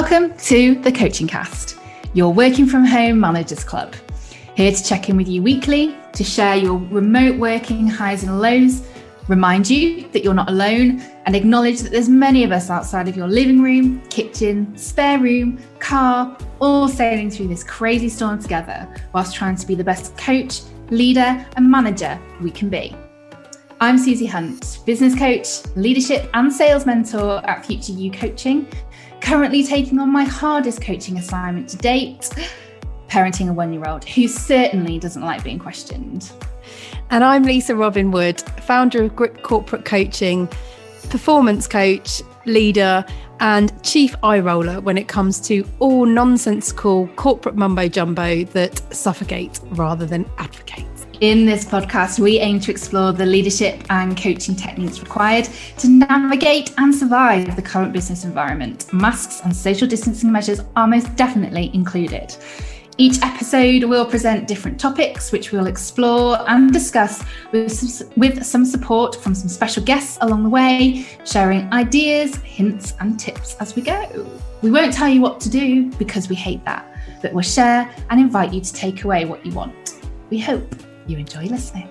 Welcome to the Coaching Cast, your working from home managers club. Here to check in with you weekly, to share your remote working highs and lows, remind you that you're not alone, and acknowledge that there's many of us outside of your living room, kitchen, spare room, car, all sailing through this crazy storm together whilst trying to be the best coach, leader, and manager we can be. I'm Suzy Hunt, business coach, leadership and sales mentor at Future You Coaching, currently taking on my hardest coaching assignment to date parenting a one year old who certainly doesn't like being questioned. And I'm Lisa Robyn Wood, founder of Grip Corporate Coaching, performance coach, leader, and chief eye roller when it comes to all nonsensical corporate mumbo jumbo that suffocate rather than advocate. In this podcast, we aim to explore the leadership and coaching techniques required to navigate and survive the current business environment. Masks and social distancing measures are most definitely included. Each episode will present different topics, which we'll explore and discuss with some, with some support from some special guests along the way, sharing ideas, hints, and tips as we go. We won't tell you what to do because we hate that, but we'll share and invite you to take away what you want. We hope you enjoy listening.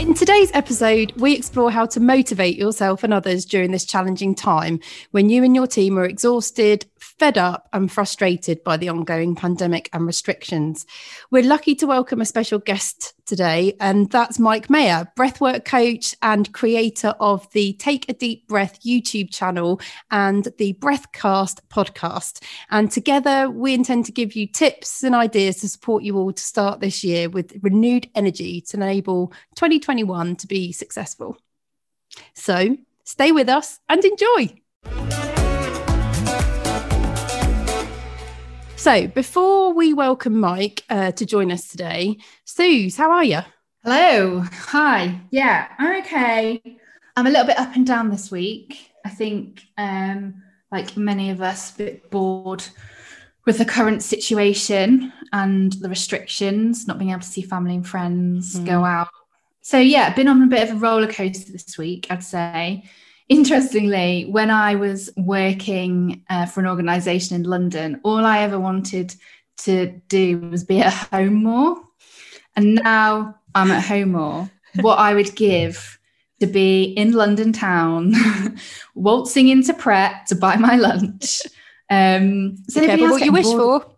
In today's episode, we explore how to motivate yourself and others during this challenging time when you and your team are exhausted, fed up and frustrated by the ongoing pandemic and restrictions. We're lucky to welcome a special guest today, and that's Mike Maher, breathwork coach and creator of the Take a Deep Breath YouTube channel and the Breathcast podcast. And together, we intend to give you tips and ideas to support you all to start this year with renewed energy to enable 2021 to be successful. So, stay with us and enjoy. So, before we welcome Mike uh, to join us today, Suze, how are you? Hello. Hi. Yeah, I'm okay. I'm a little bit up and down this week. I think, um, like many of us, a bit bored with the current situation and the restrictions, not being able to see family and friends, mm. go out. So, yeah, been on a bit of a roller coaster this week, I'd say interestingly, when I was working uh, for an organization in London, all I ever wanted to do was be at home more. And now I'm at home more. What I would give to be in London town, waltzing into Pret to buy my lunch. Um, so okay, what you wish bored, for?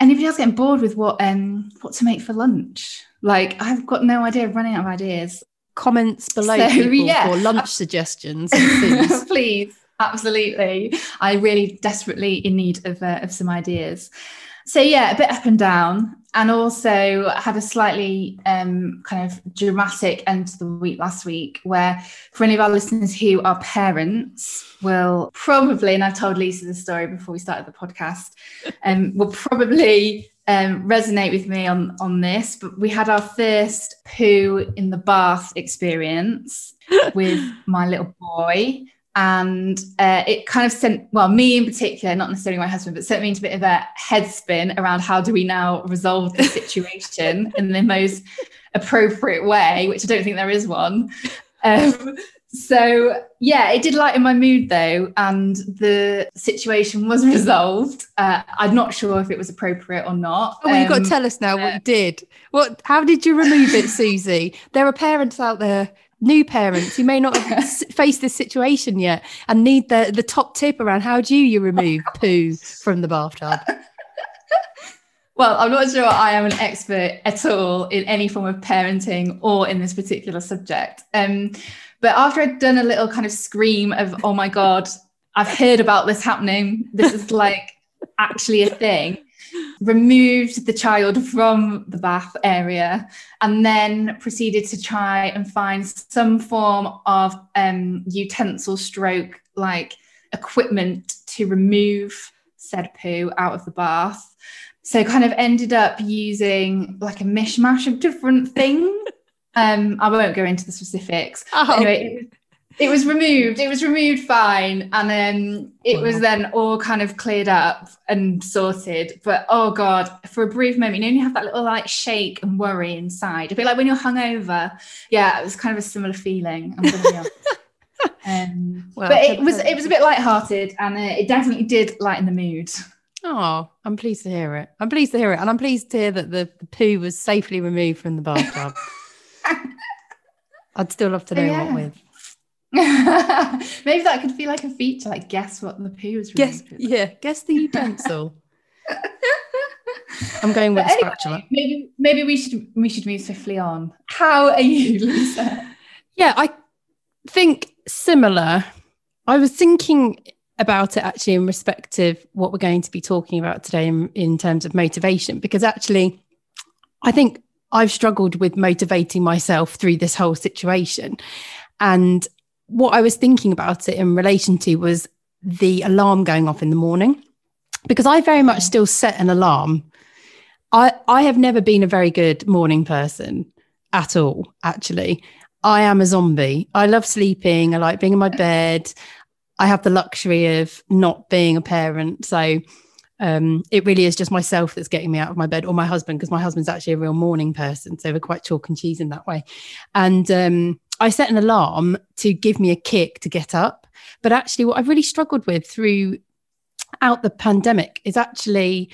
Anybody else getting bored with what um what to make for lunch? Like I've got no idea, of running out of ideas comments below so, yeah. for lunch suggestions please absolutely. I really desperately in need of, uh, of some ideas. So yeah a bit up and down and also had a slightly um, kind of dramatic end to the week last week where for any of our listeners who are parents will probably and i've told lisa the story before we started the podcast um, will probably um, resonate with me on on this, but we had our first poo in the bath experience with my little boy, and uh, it kind of sent well me in particular, not necessarily my husband, but sent me into a bit of a headspin around how do we now resolve the situation in the most appropriate way, which I don't think there is one. Um, so yeah, it did lighten my mood though, and the situation was resolved. Uh, I'm not sure if it was appropriate or not. Oh, well, you've got to um, tell us now what you did. What? How did you remove it, Suzy? There are parents out there, new parents, who may not have faced this situation yet, and need the the top tip around how do you remove poo from the bathtub. Well, I'm not sure I am an expert at all in any form of parenting or in this particular subject. Um, but after I'd done a little kind of scream of, oh my God, I've heard about this happening. This is like actually a thing. Removed the child from the bath area and then proceeded to try and find some form of um, utensil stroke like equipment to remove said poo out of the bath. So kind of ended up using like a mishmash of different things um, I won't go into the specifics. Oh. Anyway, it was removed. It was removed fine, and then it wow. was then all kind of cleared up and sorted. But oh god, for a brief moment, you know, you have that little like shake and worry inside. A bit like when you're hungover. Yeah, it was kind of a similar feeling. um, well, but it was it was a bit light-hearted, and uh, it definitely did lighten the mood. Oh, I'm pleased to hear it. I'm pleased to hear it, and I'm pleased to hear that the, the poo was safely removed from the bathtub. I'd still love to know yeah. what with. Maybe that could be like a feature, like guess what the poo is. Guess, yeah, guess the utensil. I'm going with anyway, spatula. Maybe, maybe we should we should move swiftly on. How are you, Lisa? Yeah, I think similar. I was thinking about it actually in respect of what we're going to be talking about today in, in terms of motivation, because actually, I think I've struggled with motivating myself through this whole situation. And what I was thinking about it in relation to was the alarm going off in the morning because I very much mm. still set an alarm. I, I have never been a very good morning person at all, actually. I am a zombie. I love sleeping. I like being in my bed. I have the luxury of not being a parent. So um, it really is just myself that's getting me out of my bed or my husband, because my husband's actually a real morning person. So we're quite chalk and cheese in that way. And um, I set an alarm to give me a kick to get up. But actually, what I've really struggled with throughout the pandemic is actually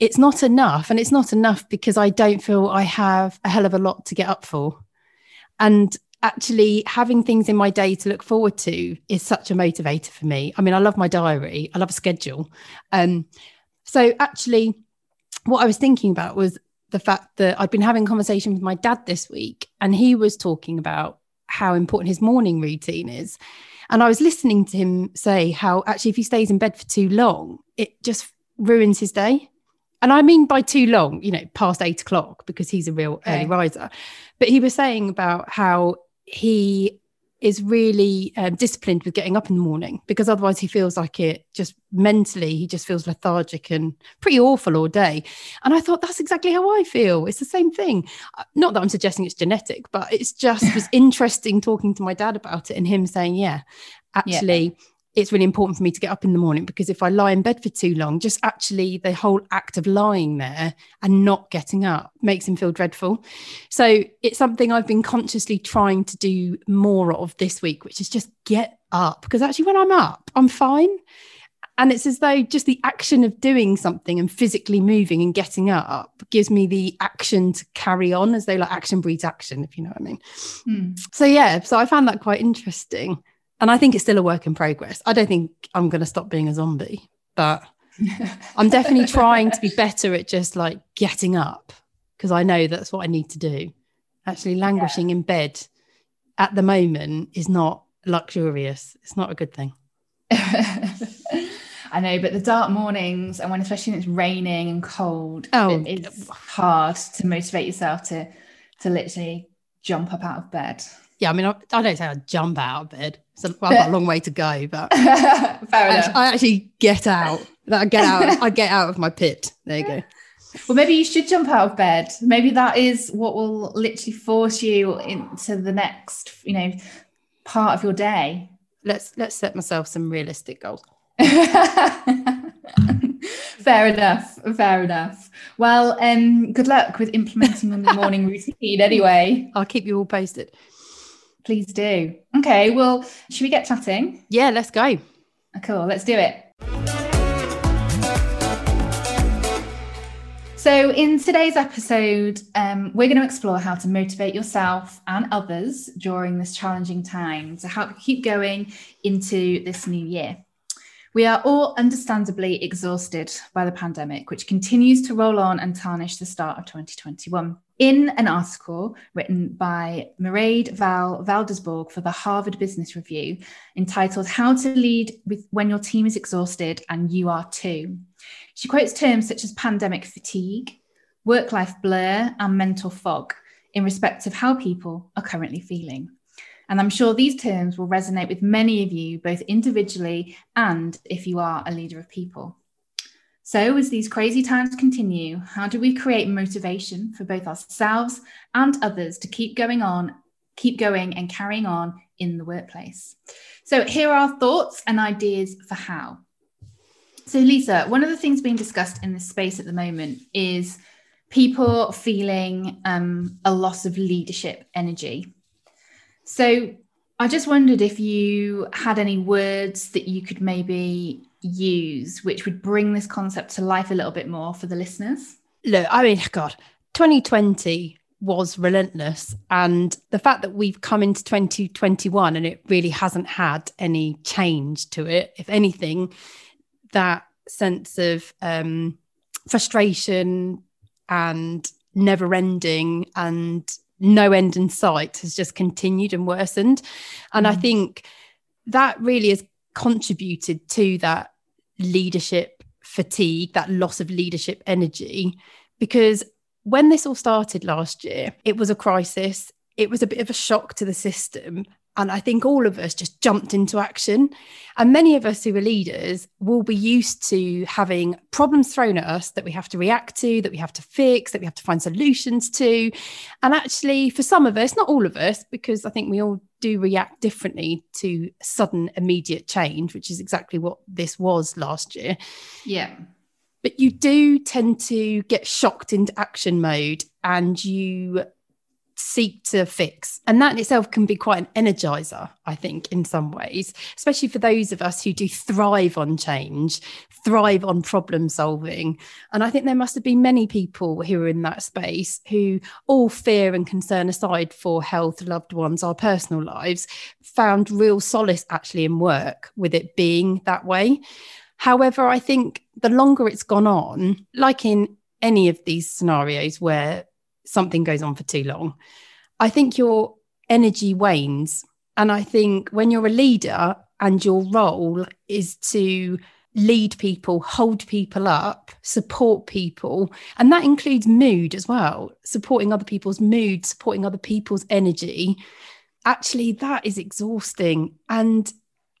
it's not enough. And it's not enough because I don't feel I have a hell of a lot to get up for. And actually having things in my day to look forward to is such a motivator for me. I mean, I love my diary, I love a schedule. Um, so actually, what I was thinking about was the fact that I'd been having a conversation with my dad this week, and he was talking about how important his morning routine is. And I was listening to him say how actually, if he stays in bed for too long, it just ruins his day. And I mean by too long, you know, past eight o'clock, because he's a real okay. early riser. But he was saying about how he is really um, disciplined with getting up in the morning because otherwise he feels like it just mentally he just feels lethargic and pretty awful all day. And i thought that's exactly how i feel. It's the same thing. Uh, not that i'm suggesting it's genetic but it's just was interesting talking to my dad about it and him saying yeah actually yeah it's really important for me to get up in the morning because if I lie in bed for too long, just actually the whole act of lying there and not getting up makes him feel dreadful. So it's something I've been consciously trying to do more of this week, which is just get up because actually when I'm up, I'm fine. And it's as though just the action of doing something and physically moving and getting up gives me the action to carry on as though like action breeds action, if you know what I mean. Mm. So, yeah, so I found that quite interesting and I think it's still a work in progress. I don't think I'm going to stop being a zombie, but I'm definitely trying to be better at just like getting up because I know that's what I need to do. Actually, languishing yeah. in bed at the moment is not luxurious. It's not a good thing. I know, but the dark mornings and when especially when it's raining and cold, oh, it's hard to motivate yourself to to literally jump up out of bed. Yeah, I mean, I, I don't say I jump out of bed. So I've got a long way to go, but Fair I, actually, I actually get out. I get out. I get out of my pit. There you go. Well, maybe you should jump out of bed. Maybe that is what will literally force you into the next, you know, part of your day. Let's let's set myself some realistic goals. fair enough. Fair enough. Well, um, good luck with implementing the morning routine anyway. I'll keep you all posted. Please do. Okay, well, should we get chatting? Yeah, let's go. Cool, let's do it. So, in today's episode, um, we're going to explore how to motivate yourself and others during this challenging time to help keep going into this new year. We are all understandably exhausted by the pandemic, which continues to roll on and tarnish the start of 2021 in an article written by Mairead Val Valdersborg for the Harvard Business Review entitled How to Lead with When Your Team is Exhausted and You Are Too. She quotes terms such as pandemic fatigue, work life blur, and mental fog in respect of how people are currently feeling. And I'm sure these terms will resonate with many of you, both individually and if you are a leader of people. So, as these crazy times continue, how do we create motivation for both ourselves and others to keep going on, keep going and carrying on in the workplace. So, here are our thoughts and ideas for how. So, Lisa, one of the things being discussed in this space at the moment is people feeling um, a loss of leadership energy. So, I just wondered if you had any words that you could maybe use which would bring this concept to life a little bit more for the listeners. Look, I mean, God, 2020 was relentless. And the fact that we've come into 2021 and it really hasn't had any change to it, if anything, that sense of um, frustration and never ending and no end in sight has just continued and worsened. And mm. I think that really has contributed to that leadership fatigue, that loss of leadership energy, because when this all started last year, it was a crisis. It was a bit of a shock to the system. And I think all of us just jumped into action. And many of us who are leaders will be used to having problems thrown at us that we have to react to, that we have to fix, that we have to find solutions to. And actually, for some of us, not all of us, because I think we all do react differently to sudden, immediate change, which is exactly what this was last year. Yeah. But you do tend to get shocked into action mode and you seek to fix. And that in itself can be quite an energizer, I think, in some ways, especially for those of us who do thrive on change, thrive on problem solving. And I think there must have been many people who are in that space who, all fear and concern aside for health, loved ones, our personal lives, found real solace actually in work with it being that way. However, I think the longer it's gone on, like in any of these scenarios where something goes on for too long, I think your energy wanes. And I think when you're a leader and your role is to lead people, hold people up, support people, and that includes mood as well, supporting other people's mood, supporting other people's energy. Actually, that is exhausting. And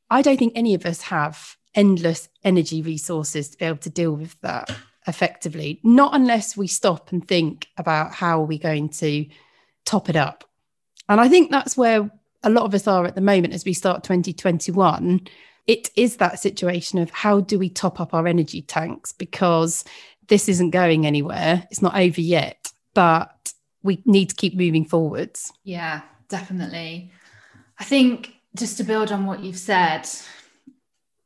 I don't think any of us have endless energy resources to be able to deal with that effectively, not unless we stop and think about how are we going to top it up. And I think that's where a lot of us are at the moment as we start 2021. It is that situation of how do we top up our energy tanks because this isn't going anywhere. It's not over yet, but we need to keep moving forwards. Yeah, definitely. I think just to build on what you've said,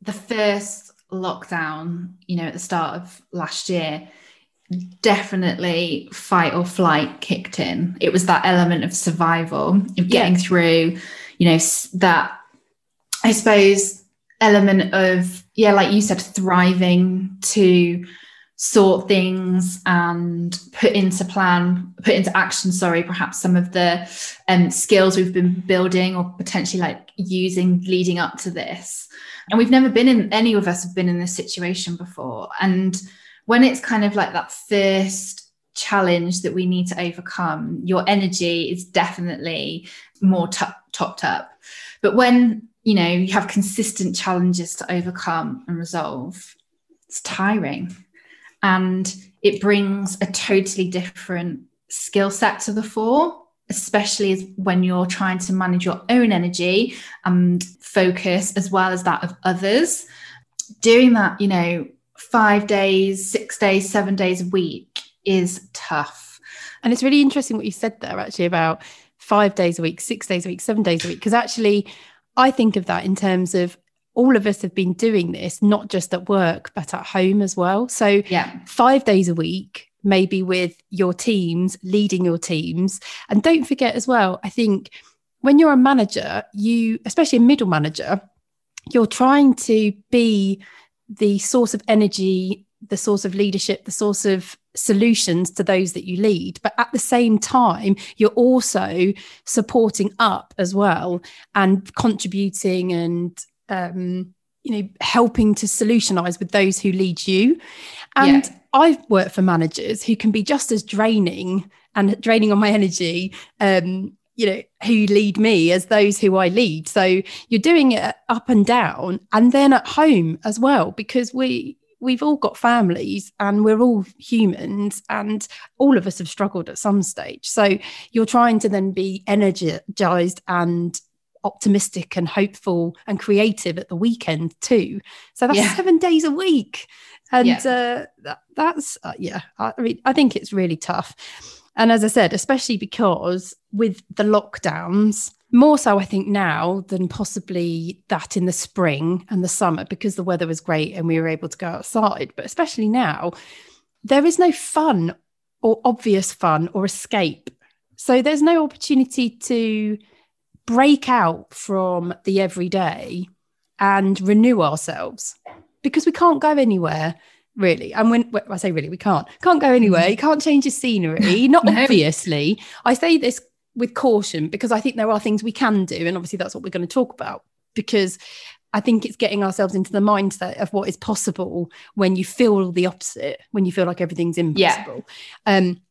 the first lockdown, you know, at the start of last year, definitely fight or flight kicked in. It was that element of survival, of getting yeah. through, you know, that, I suppose, element of, yeah, like you said, thriving to sort things and put into plan put into action sorry perhaps some of the um, skills we've been building or potentially like using leading up to this and we've never been in any of us have been in this situation before. And when it's kind of like that first challenge that we need to overcome your energy is definitely more t- topped up. But when you know you have consistent challenges to overcome and resolve it's tiring. And it brings a totally different skill set to the fore especially as when you're trying to manage your own energy and focus as well as that of others. Doing that you know five days six days seven days a week is tough. And it's really interesting what you said there actually about five days a week six days a week seven days a week because actually i think of that in terms of all of us have been doing this, not just at work, but at home as well. So, yeah, five days a week, maybe with your teams, leading your teams. And don't forget as well, I think when you're a manager, you, especially a middle manager, you're trying to be the source of energy, the source of leadership, the source of solutions to those that you lead. But at the same time, you're also supporting up as well and contributing and um, you know, helping to solutionize with those who lead you. And yeah. I've worked for managers who can be just as draining and draining on my energy, um, you know, who lead me as those who I lead. So you're doing it up and down and then at home as well, because we, we've all got families and we're all humans and all of us have struggled at some stage. So you're trying to then be energized and optimistic and hopeful and creative at the weekend too. So that's Yeah. seven days a week. And Yeah. uh, that, that's, uh, yeah, I, I mean, I think it's really tough. And as I said, especially because with the lockdowns, more so I think now than possibly that in the spring and the summer because the weather was great and we were able to go outside. But especially now, there is no fun or obvious fun or escape. So there's no opportunity to break out from the everyday and renew ourselves because we can't go anywhere really. And when i say really we can't. Can't go anywhere. You can't change your scenery. Not No. obviously. I say this with caution because i think there are things we can do and obviously that's what we're going to talk about because i think it's getting ourselves into the mindset of what is possible when you feel the opposite when you feel like everything's Yeah. impossible. Um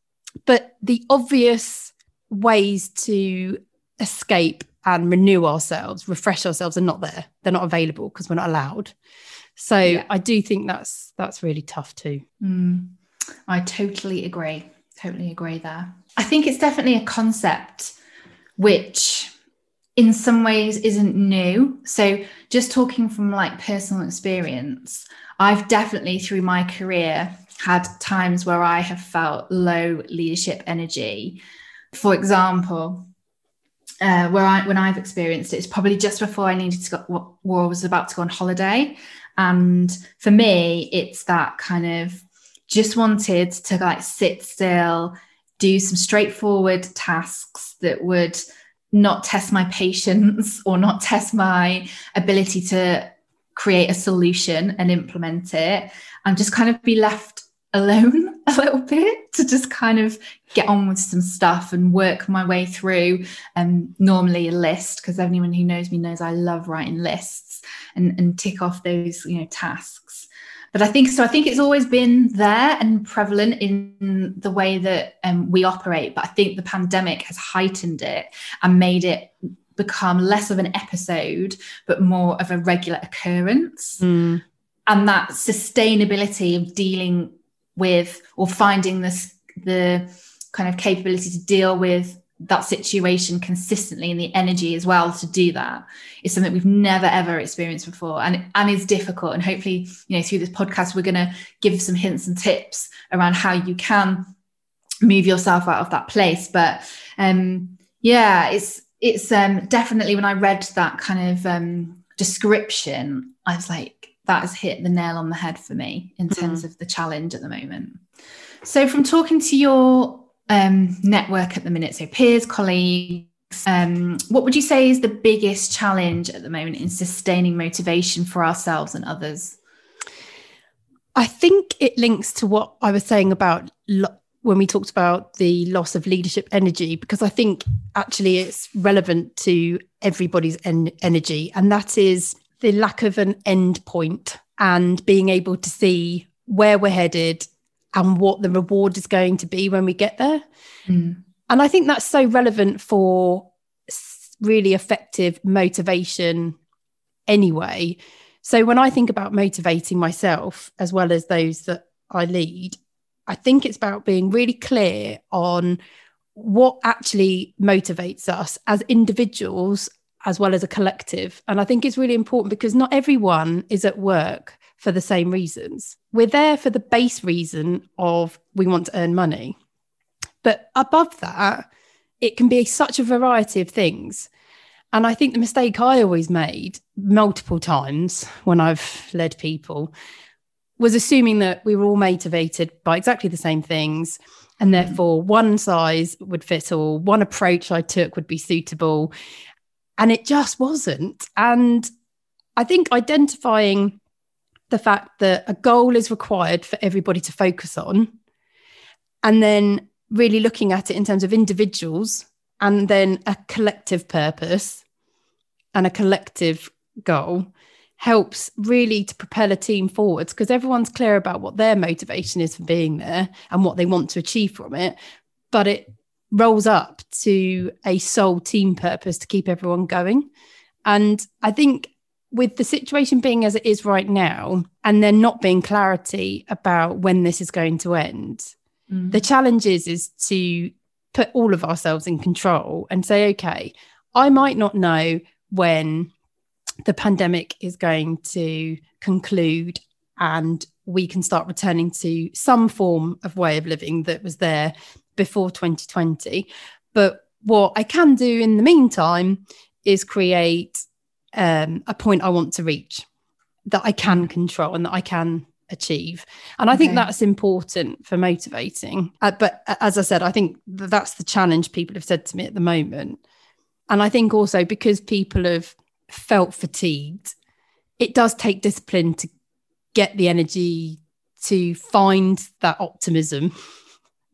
but the obvious ways to escape and renew ourselves, refresh ourselves are not there. They're not available because we're not allowed. So Yeah. I do think that's that's really tough too. Mm, I totally agree. Totally agree there. I think it's definitely a concept which, in some ways, isn't new. So, just talking from like personal experience, I've definitely through my career had times where I have felt low leadership energy. For example, uh, where I when I've experienced it, it's probably just before I needed to go, I was about to go on holiday, and for me, it's that kind of just wanted to like sit still, do some straightforward tasks that would not test my patience or not test my ability to create a solution and implement it, and just kind of be left alone a little bit to just kind of get on with some stuff and work my way through um, normally a list because anyone who knows me knows I love writing lists and, and tick off those you know tasks but I think so I think it's always been there and prevalent in the way that um, we operate but I think the pandemic has heightened it and made it become less of an episode but more of a regular occurrence Mm. and that sustainability of dealing with or finding this the kind of capability to deal with that situation consistently and the energy as well to do that is something we've never ever experienced before. And and is difficult. And hopefully you know through this podcast we're going to give some hints and tips around how you can move yourself out of that place. But um yeah it's it's um definitely when i read that kind of um description i was like that has hit the nail on the head for me in terms of the challenge at the moment so from talking to your um, network at the minute, so peers, colleagues, um, what would you say is the biggest challenge at the moment in sustaining motivation for ourselves and others? I think it links to what I was saying about lo- when we talked about the loss of leadership energy, because I think actually it's relevant to everybody's en- energy, and that is the lack of an end point and being able to see where we're headed and what the reward is going to be when we get there. Mm. And I think that's so relevant for really effective motivation anyway. So when I think about motivating myself as well as those that I lead, I think it's about being really clear on what actually motivates us as individuals as well as a collective. And I think it's really important because not everyone is at work for the same reasons. We're there for the base reason of we want to earn money. But above that, it can be such a variety of things. And I think the mistake I always made multiple times when I've led people was assuming that we were all motivated by exactly the same things. And mm. therefore, one size would fit all, one approach I took would be suitable. And it just wasn't. And I think identifying the fact that a goal is required for everybody to focus on, and then really looking at it in terms of individuals and then a collective purpose and a collective goal helps really to propel a team forwards because everyone's clear about what their motivation is for being there and what they want to achieve from it but it rolls up to a sole team purpose to keep everyone going and i think with the situation being as it is right now and there not being clarity about when this is going to end Mm. the challenge is is to put all of ourselves in control and say okay i might not know when the pandemic is going to conclude and we can start returning to some form of way of living that was there before 2020. But what I can do in the meantime is create um, a point I want to reach that I can control and that I can achieve. And I okay. think that's important for motivating. Uh, but as I said, I think that's the challenge people have said to me at the moment. And I think also because people have felt fatigued, it does take discipline to get the energy to find that optimism.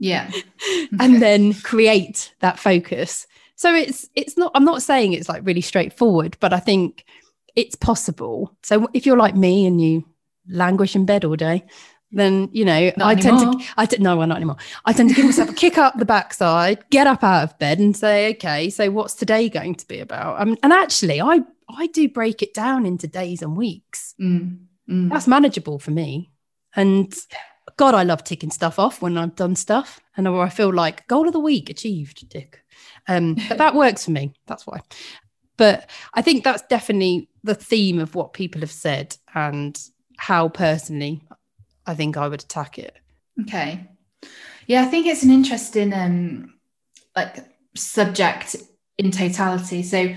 Yeah. and then create that focus. So it's it's not I'm not saying it's like really straightforward, but I think it's possible. So if you're like me and you languish in bed all day, then you know not I anymore. tend to I no, well, not anymore. I tend to give myself a kick up the backside, get up out of bed, and say, okay, so what's today going to be about? Um, and actually, I I do break it down into days and weeks. Mm, mm. That's manageable for me, and God, I love ticking stuff off when I've done stuff, and where I feel like goal of the week achieved, Dick. Um, but that works for me. That's why. But I think that's definitely the theme of what people have said and how personally I think I would attack it. Okay. Yeah, I think it's an interesting um like subject in totality. So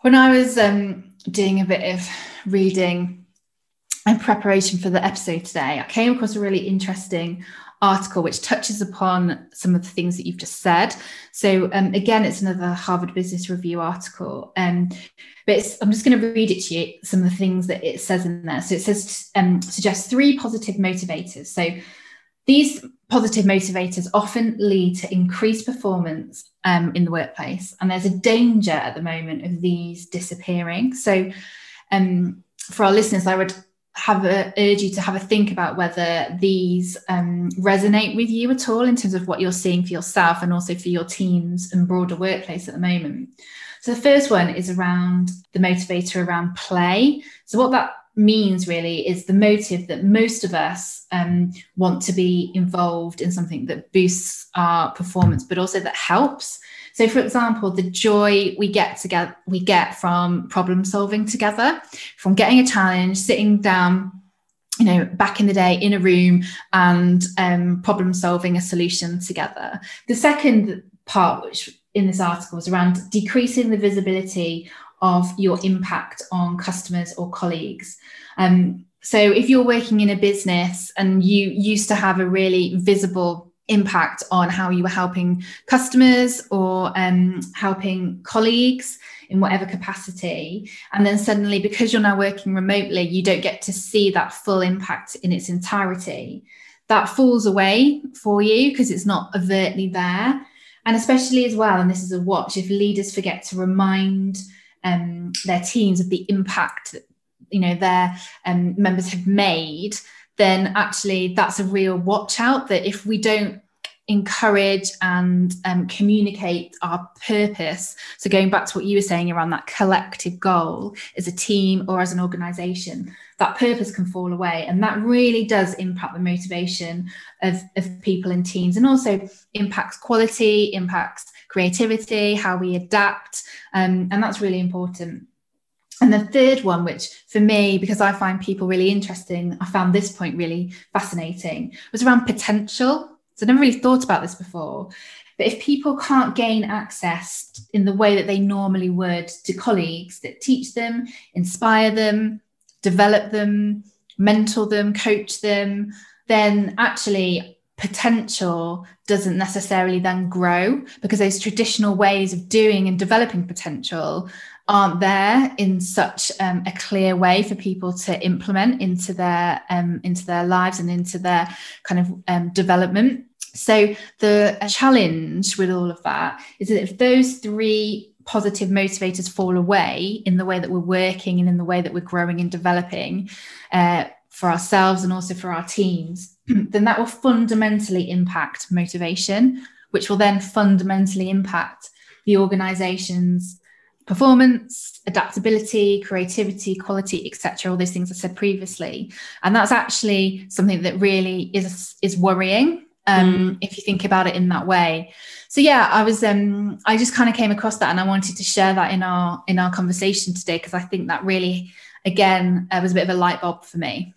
when I was um doing a bit of reading and preparation for the episode today, I came across a really interesting article which touches upon some of the things that you've just said. So um, again, it's another Harvard Business Review article, um, but I'm just going to read it to you. Some of the things that it says in there. So it says um, suggests three positive motivators. So these positive motivators often lead to increased performance um, in the workplace, and there's a danger at the moment of these disappearing. So um, for our listeners, I would have a urge you to have a think about whether these um, resonate with you at all in terms of what you're seeing for yourself and also for your teams and broader workplace at the moment. So the first one is around the motivator around play. So what that means really is the motive that most of us um, want to be involved in something that boosts our performance, but also that helps. So, for example, the joy we get together, we get from problem solving together, from getting a challenge, sitting down, you know, back in the day in a room and um, problem solving a solution together. The second part, which in this article was around decreasing the visibility of your impact on customers or colleagues. Um, so if you're working in a business and you used to have a really visible impact on how you were helping customers or um, helping colleagues in whatever capacity. And then suddenly, because you're now working remotely, you don't get to see that full impact in its entirety. That falls away for you because it's not overtly there. And especially as well, and this is a watch, if leaders forget to remind um, their teams of the impact that you know their um, members have made then actually that's a real watch out that if we don't encourage and um, communicate our purpose. So going back to what you were saying around that collective goal as a team or as an organization that purpose can fall away. And that really does impact the motivation of, of people and teams and also impacts quality impacts creativity how we adapt um, and that's really important and the third one, which for me, because I find people really interesting, I found this point really fascinating, was around potential. So I never really thought about this before. But if people can't gain access in the way that they normally would to colleagues that teach them, inspire them, develop them, mentor them, coach them, then actually potential doesn't necessarily then grow because those traditional ways of doing and developing potential aren't there in such um, a clear way for people to implement into their um, into their lives and into their kind of um, development. So the challenge with all of that is that if those three positive motivators fall away in the way that we're working and in the way that we're growing and developing uh, for ourselves and also for our teams, then that will fundamentally impact motivation, which will then fundamentally impact the organization's performance, adaptability, creativity, quality, etc. All those things I said previously, and that's actually something that really is is worrying. um, mm. if you think about it in that way. So yeah, I was um, I just kind of came across that and I wanted to share that in our in our conversation today because I think that really again uh, was a bit of a light bulb for me.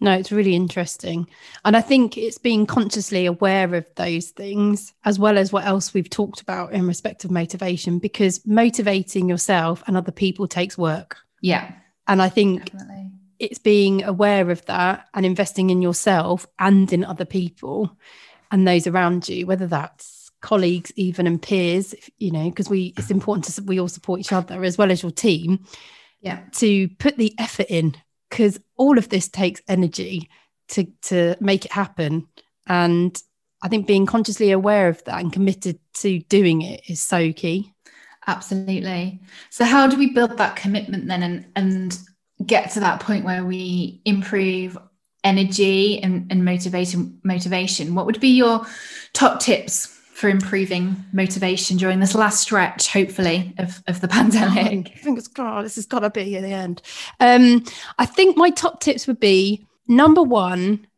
No, it's really interesting. And I think it's being consciously aware of those things, as well as what else we've talked about in respect of motivation, because motivating yourself and other people takes work. Yeah. And I think Definitely. it's being aware of that and investing in yourself and in other people and those around you, whether that's colleagues, even and peers, you know, because we it's important to we all support each other as well as your team. Yeah. To put the effort in because all of this takes energy to to make it happen. And i think being consciously aware of that and committed to doing it is so key. Absolutely. So how do we build that commitment then and and get to that point where we improve energy and, and motivation motivation? What would be your top tips for improving motivation during this last stretch, hopefully, of, of the pandemic? Oh, fingers crossed, this has got to be the end. Um, I think my top tips would be number one,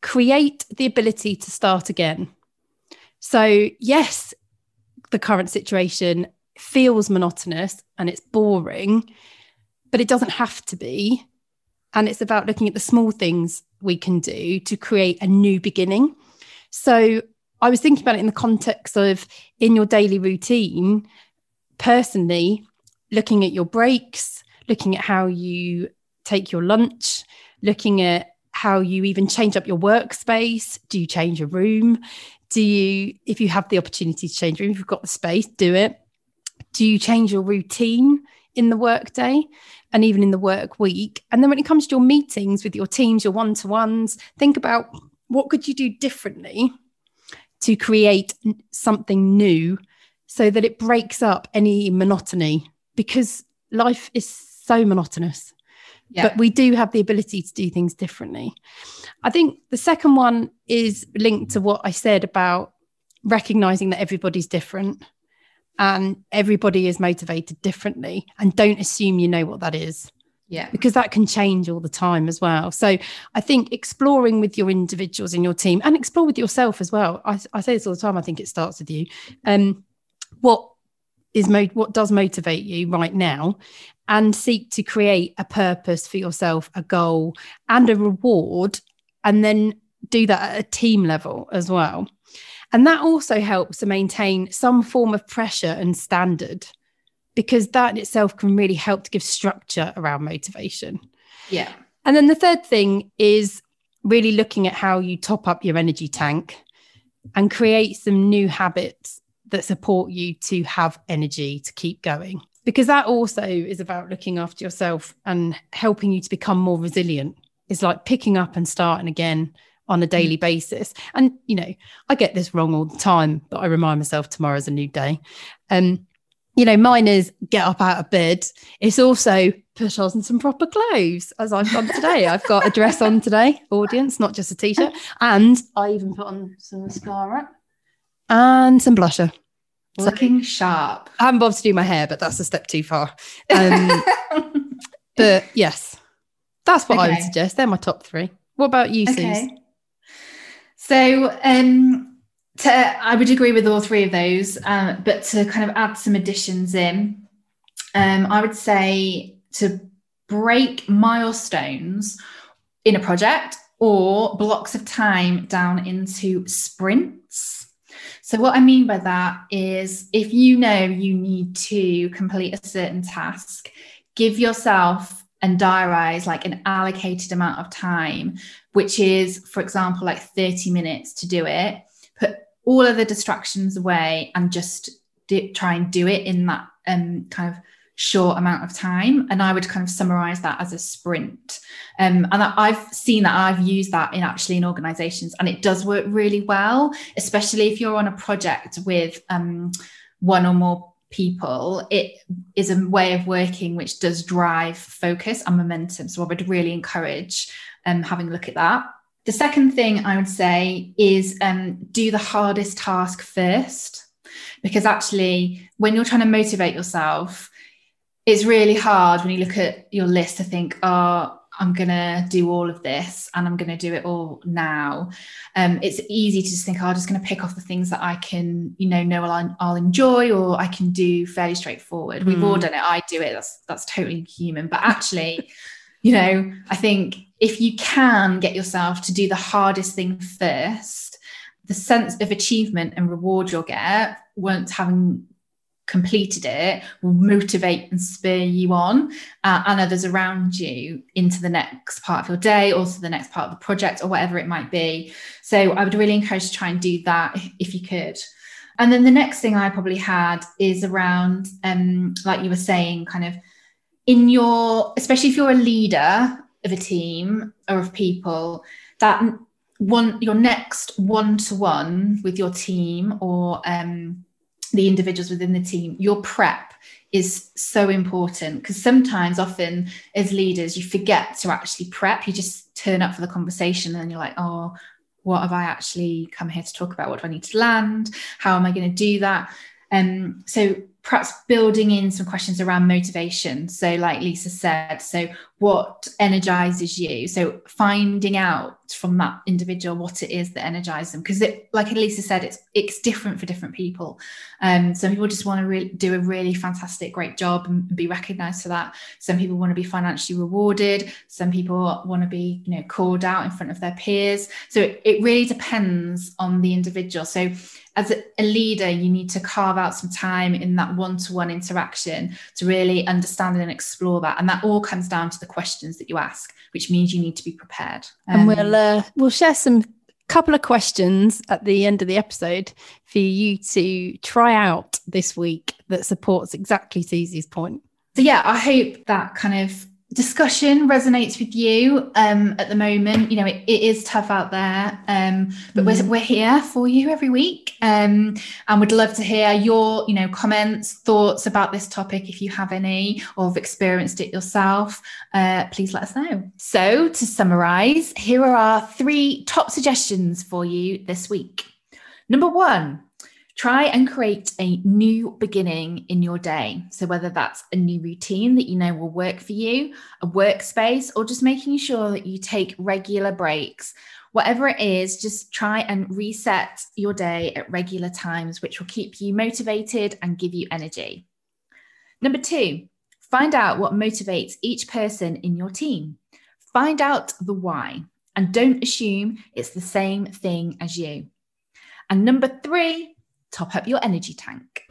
create the ability to start again. So, yes, the current situation feels monotonous and it's boring, but it doesn't have to be. And it's about looking at the small things we can do to create a new beginning. So I was thinking about it in the context of in your daily routine, personally, looking at your breaks, looking at how you take your lunch, looking at how you even change up your workspace. Do you change a room? Do you, if you have the opportunity to change room, if you've got the space, do it. Do you change your routine in the workday and even in the work week? And then when it comes to your meetings with your teams, your one to ones, think about what could you do differently to create something new so that it breaks up any monotony because life is so monotonous. Yeah. But we do have the ability to do things differently. I think the second one is linked to what I said about recognizing that everybody's different and everybody is motivated differently and don't assume you know what that is. Yeah. Because that can change all the time as well. So I think exploring with your individuals in your team and explore with yourself as well. I, I say this all the time. I think it starts with you. Um, what is mo- what does motivate you right now and seek to create a purpose for yourself, a goal and a reward, and then do that at a team level as well. And that also helps to maintain some form of pressure and standard because that in itself can really help to give structure around motivation. Yeah. And then the third thing is really looking at how you top up your energy tank and create some new habits that support you to have energy to keep going. Because that also is about looking after yourself and helping you to become more resilient. It's like picking up and starting again on a daily mm. basis. And, you know, I get this wrong all the time, but I remind myself tomorrow's a new day. Um, you know, mine is get up out of bed. It's also put on some proper clothes, as I've done today. I've got a dress on today, audience, not just a t-shirt, and I even put on some mascara and some blusher. Looking so, sharp. I haven't bothered to do my hair, but that's a step too far. Um, but yes, that's what okay. I would suggest. They're my top three. What about you, okay. Suze? So, um, to, I would agree with all three of those, um, but to kind of add some additions in, um, I would say to break milestones in a project or blocks of time down into sprints. So, what I mean by that is if you know you need to complete a certain task, give yourself and diarize like an allocated amount of time, which is, for example, like 30 minutes to do it all of the distractions away and just try and do it in that um, kind of short amount of time. And I would kind of summarize that as a sprint. Um, and I've seen that I've used that in actually in organizations and it does work really well, especially if you're on a project with um, one or more people. It is a way of working which does drive focus and momentum. So I would really encourage um, having a look at that. The second thing I would say is um, do the hardest task first, because actually, when you're trying to motivate yourself, it's really hard when you look at your list to think, oh, I'm going to do all of this and I'm going to do it all now. Um, it's easy to just think, oh, I'm just going to pick off the things that I can, you know, know I'll, I'll enjoy or I can do fairly straightforward. We've all hmm. done it. I do it. That's, that's totally human. But actually, you know, I think if you can get yourself to do the hardest thing first, the sense of achievement and reward you'll get once having completed it will motivate and spur you on uh, and others around you into the next part of your day, also the next part of the project or whatever it might be. So I would really encourage to try and do that if you could. And then the next thing I probably had is around, um, like you were saying, kind of in your, especially if you're a leader of a team or of people, that one your next one to one with your team or um, the individuals within the team, your prep is so important because sometimes, often as leaders, you forget to actually prep. You just turn up for the conversation and you're like, oh, what have I actually come here to talk about? What do I need to land? How am I going to do that? Um, so perhaps building in some questions around motivation. So, like Lisa said, so what energizes you? So, finding out from that individual what it is that energizes them, because it, like Lisa said, it's it's different for different people. Um, some people just want to re- do a really fantastic, great job and be recognized for that. Some people want to be financially rewarded. Some people want to be, you know, called out in front of their peers. So it, it really depends on the individual. So as a leader, you need to carve out some time in that one to one interaction to really understand and explore that. And that all comes down to the questions that you ask, which means you need to be prepared. Um, and we'll, uh, we'll share some couple of questions at the end of the episode for you to try out this week that supports exactly Suzy's point. So, yeah, I hope that kind of discussion resonates with you um, at the moment. You know, it, it is tough out there, um, but mm. we're, we're here for you every week um, and would love to hear your, you know, comments, thoughts about this topic if you have any or have experienced it yourself. Uh, please let us know. So, to summarize, here are our three top suggestions for you this week. Number one, Try and create a new beginning in your day. So, whether that's a new routine that you know will work for you, a workspace, or just making sure that you take regular breaks, whatever it is, just try and reset your day at regular times, which will keep you motivated and give you energy. Number two, find out what motivates each person in your team. Find out the why and don't assume it's the same thing as you. And number three, top up your energy tank.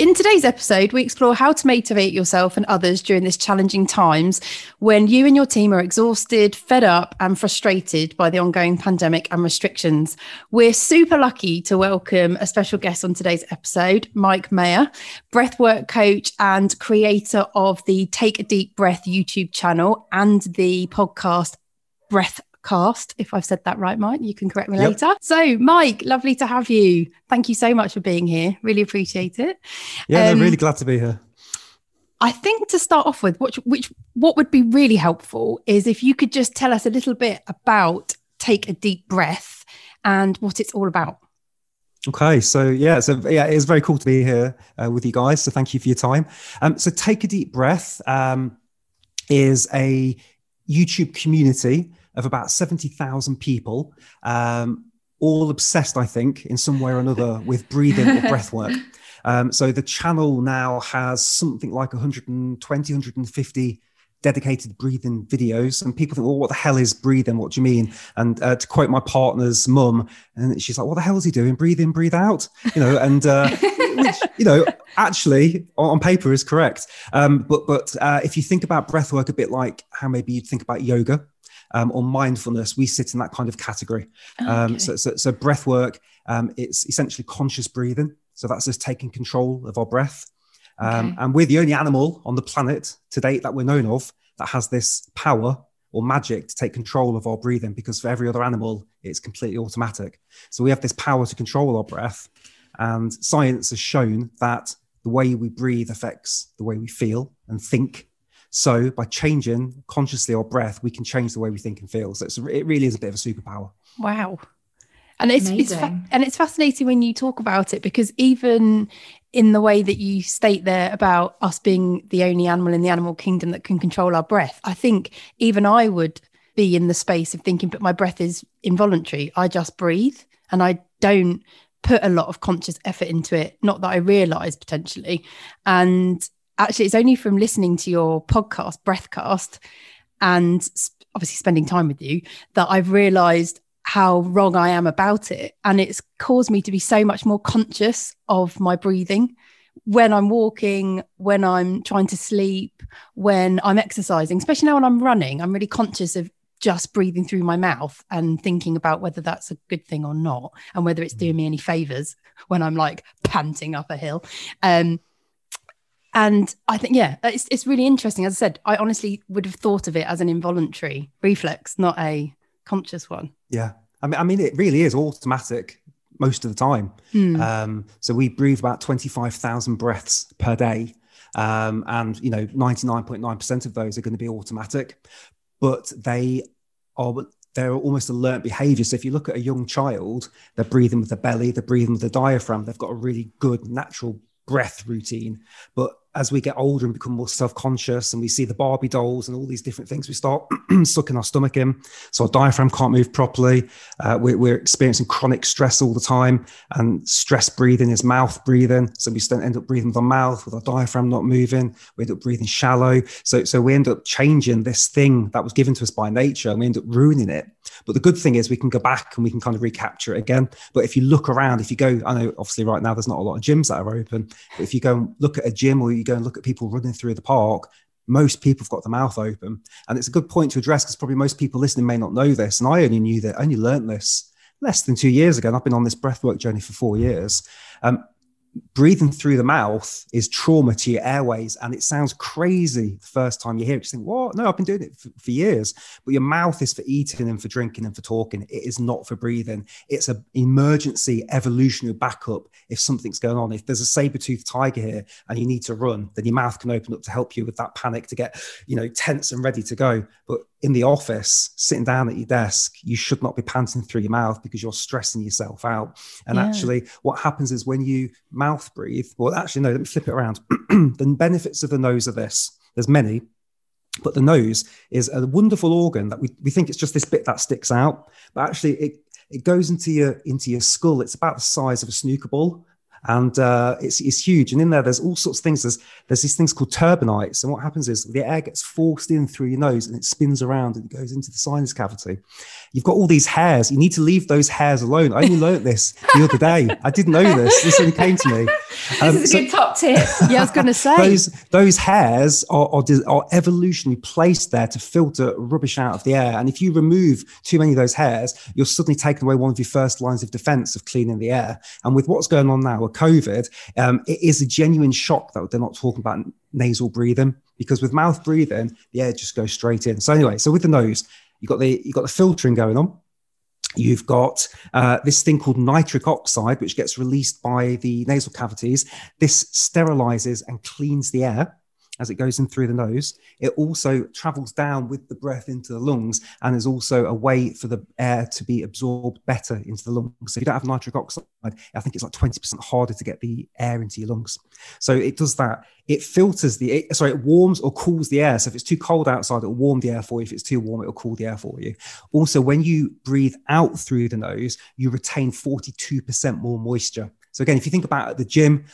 In today's episode, we explore how to motivate yourself and others during these challenging times when you and your team are exhausted, fed up, and frustrated by the ongoing pandemic and restrictions. We're super lucky to welcome a special guest on today's episode, Mike Maher, breathwork coach and creator of the Take a Deep Breath YouTube channel and the podcast Breath cast, if I've said that right, Mike. You can correct me yep. later. So, Mike, lovely to have you. Thank you so much for being here. Really appreciate it. Yeah, um, really glad to be here. I think to start off with, which, which what would be really helpful is if you could just tell us a little bit about Take a Deep Breath and what it's all about. Okay, so yeah, so yeah, it's very cool to be here uh, with you guys. So thank you for your time. Um, so take a deep breath um, is a YouTube community of about 70,000 people, um, all obsessed, I think, in some way or another with breathing or breath work. Um, so the channel now has something like 120, 150 dedicated breathing videos and people think well what the hell is breathing? What do you mean? And uh, to quote my partner's mum and she's like what the hell is he doing? Breathe in breathe out you know and uh, which you know actually on, paper is correct. Um, but but uh, if you think about breath work a bit like how maybe you'd think about yoga um, or mindfulness, we sit in that kind of category. Oh, um, okay. so, so, so, breath work, um, it's essentially conscious breathing. So that's us taking control of our breath. Um, okay. And we're the only animal on the planet to date that we're known of that has this power or magic to take control of our breathing because for every other animal, it's completely automatic. So we have this power to control our breath. And science has shown that the way we breathe affects the way we feel and think so by changing consciously our breath, we can change the way we think and feel. So it really is a bit of a superpower. Wow. And it's, it's fa- and it's fascinating when you talk about it because even in the way that you state there about us being the only animal in the animal kingdom that can control our breath, I think even I would be in the space of thinking, but my breath is involuntary. I just breathe and I don't put a lot of conscious effort into it. Not that I realize potentially. And actually, it's only from listening to your podcast, Breathcast, and obviously spending time with you that I've realized how wrong I am about it. And it's caused me to be so much more conscious of my breathing when I'm walking, when I'm trying to sleep, when I'm exercising, especially now when I'm running. I'm really conscious of just breathing through my mouth and thinking about whether that's a good thing or not and whether it's doing me any favors when I'm like panting up a hill. Um, and I think, yeah, it's, it's really interesting. As I said, I honestly would have thought of it as an involuntary reflex, not a conscious one. Yeah. I mean, I mean, it really is automatic most of the time. Mm. Um, so we breathe about 25,000 breaths per day. Um, and, you know, 99.9% of those are going to be automatic, but they are they're almost a learnt behavior. So if you look at a young child, they're breathing with the belly, they're breathing with the diaphragm, they've got a really good natural breath routine. But as we get older and become more self-conscious and we see the Barbie dolls and all these different things, we start sucking our stomach in. So our diaphragm can't move properly. Uh, we're, we're, experiencing chronic stress all the time and stress breathing is mouth breathing. So we end up breathing with our mouth with our diaphragm not moving. We end up breathing shallow. So, so we end up changing this thing that was given to us by nature and we end up ruining it. But the good thing is we can go back and we can kind of recapture it again. But if you look around, if you go, I know obviously right now there's not a lot of gyms that are open, but if you go and look at a gym or you go and look at people running through the park, most people have got the mouth open. And it's a good point to address because probably most people listening may not know this. And I only knew that, I only learned this less than two years ago. And I've been on this breathwork journey for four years. Um, breathing through the mouth is trauma to your airways and it sounds crazy the first time you hear it. You think what? No i've been doing it for, for, years. But your mouth is for eating and for drinking and for talking. It is not for breathing. It's an emergency evolutionary backup if something's going on. If there's a saber-toothed tiger here and you need to run then your mouth can open up to help you with that panic to get you know tense and ready to go. But in the office, sitting down at your desk, you should not be panting through your mouth because you're stressing yourself out. And yeah. actually, what happens is when you mouth breathe, well, actually, no, let me flip it around. the benefits of the nose are this there's many, but the nose is a wonderful organ that we, we think it's just this bit that sticks out, but actually, it, it goes into your into your skull. It's about the size of a snooker ball and uh, it's, it's huge. And in there, there's all sorts of things. There's there's these things called turbinates, and what happens is the air gets forced in through your nose and it spins around and it goes into the sinus cavity. You've got all these hairs. You need to leave those hairs alone. I only learned this the other day. I didn't know this. This only came to me. Um, this is a so good top tip. yeah, I was going to say those those hairs are, are are evolutionarily placed there to filter rubbish out of the air. And if you remove too many of those hairs, you're suddenly taking away one of your first lines of defense of cleaning the air. And with what's going on now COVID, um, it is a genuine shock that they're not talking about nasal breathing because with mouth breathing, the air just goes straight in. So anyway, so with the nose, you've got the you've got the filtering going on. You've got uh, this thing called nitric oxide, which gets released by the nasal cavities. This sterilizes and cleans the air as it goes in through the nose. It also travels down with the breath into the lungs and is also a way for the air to be absorbed better into the lungs. So if you don't have nitric oxide, I think it's like 20% harder to get the air into your lungs. So it does that. It filters the, it, sorry, it warms or cools the air. So if it's too cold outside, it'll warm the air for you. If it's too warm, it'll cool the air for you. Also, when you breathe out through the nose, you retain 42% more moisture. So again, if you think about at the gym,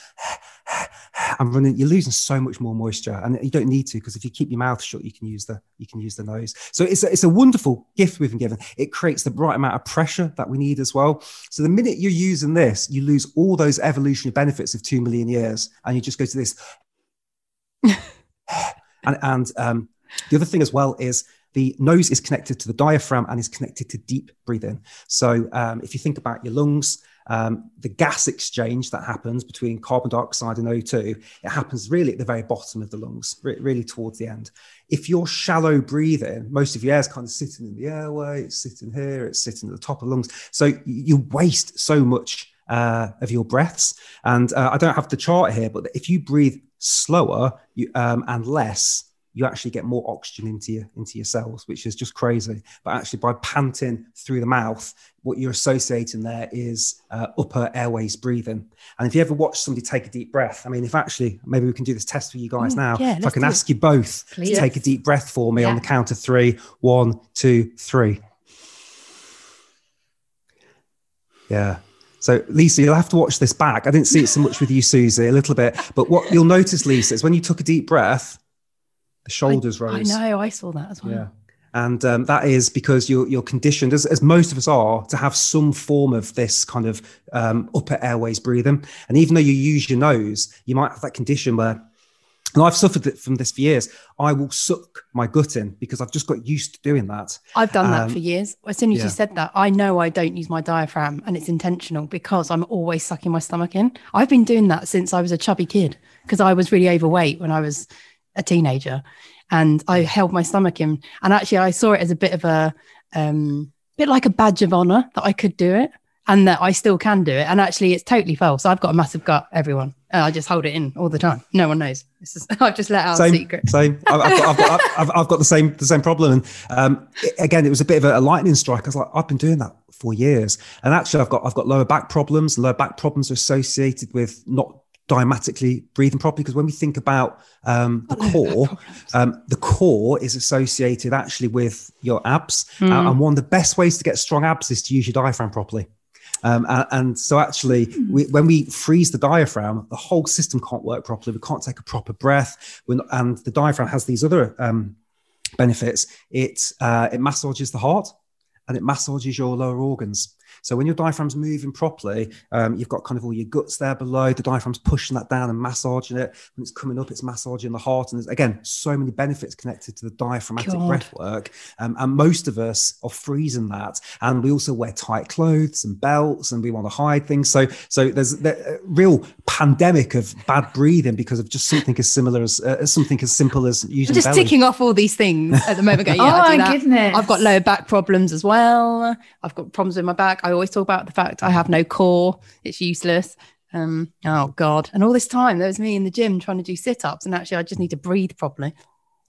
I'm running, you're losing so much more moisture, and you don't need to because if you keep your mouth shut, you can use the you can use the nose. So it's a, it's a wonderful gift we've been given. It creates the right amount of pressure that we need as well. So the minute you're using this, you lose all those evolutionary benefits of two million years, and you just go to this. and and um, the other thing as well is the nose is connected to the diaphragm and is connected to deep breathing. So um, if you think about your lungs, um, the gas exchange that happens between carbon dioxide and O2, it happens really at the very bottom of the lungs, really towards the end. If you're shallow breathing, most of your air is kind of sitting in the airway, it's sitting here, it's sitting at the top of the lungs. So you waste so much uh, of your breaths. And uh, I don't have the chart here, but if you breathe slower you, um, and less, you actually get more oxygen into your into your cells, which is just crazy. But actually, by panting through the mouth, what you're associating there is uh, upper airways breathing. And if you ever watch somebody take a deep breath, I mean, if actually maybe we can do this test for you guys Ooh, now. yeah, if I can ask you both Please. to take a deep breath for me on the count of three: one, two, three. Yeah. So Lisa, you'll have to watch this back. I didn't see it so much with you, Suzy, a little bit. But what you'll notice, Lisa, is when you took a deep breath, the shoulders I rose. I know, I saw that as well. Yeah. And um, that is because you're, you're conditioned, as, as most of us are, to have some form of this kind of um, upper airways breathing. And even though you use your nose, you might have that condition where, and I've suffered from this for years, I will suck my gut in because I've just got used to doing that. I've done that Um, for years. As soon as yeah. you said that, I know I don't use my diaphragm and it's intentional because I'm always sucking my stomach in. I've been doing that since I was a chubby kid because I was really overweight when I was a teenager and I held my stomach in. And actually, I saw it as a bit of a, um, bit like a badge of honor that I could do it and that I still can do it. And actually, it's totally false. I've got a massive gut, everyone. Uh, I just hold it in all the time. No one knows. This is, I've just let out a same, secret. same. I've, I've, got, I've, got, I've, I've got the same the same problem. And um, it- again, it was a bit of a, a lightning strike. I was like, I've been doing that for years, and actually, I've got I've got lower back problems. Lower back problems are associated with not diametrically breathing properly because when we think about um, the Got lower back core, um, the core is associated actually with your abs, Uh, Mm. and one of the best ways to get strong abs is to use your diaphragm properly. Um, and, and so actually, we, when we freeze the diaphragm, the whole system can't work properly. We can't take a proper breath. We're not, and the diaphragm has these other um, benefits. It uh, it massages the heart, and it massages your lower organs. So when your diaphragm's moving properly, um, you've got kind of all your guts there below. The diaphragm's pushing that down and massaging it. When it's coming up, it's massaging the heart. And there's again so many benefits connected to the diaphragmatic God. breath work. Um, and most of us are freezing that. And we also wear tight clothes and belts, and we want to hide things. So so there's a real pandemic of bad breathing because of just something as similar as uh, something as simple as using I'm just belly. ticking off all these things at the moment. Going, yeah, oh I do my that. goodness. I've got lower back problems as well. I've got problems with my back. I always talk about the fact I have no core. It's useless. Um, oh God. And all this time there was me in the gym trying to do sit-ups and actually I just need to breathe properly.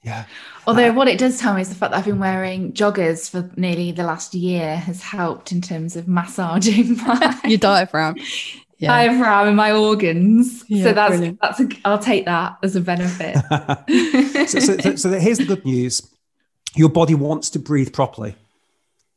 Yeah. Although what it does tell me is the fact that I've been wearing joggers for nearly the last year has helped in terms of massaging my Your diaphragm. Yeah. diaphragm and my organs. Yeah, so that's brilliant. that's a, I'll take that as a benefit. so, so, so, so here's the good news your body wants to breathe properly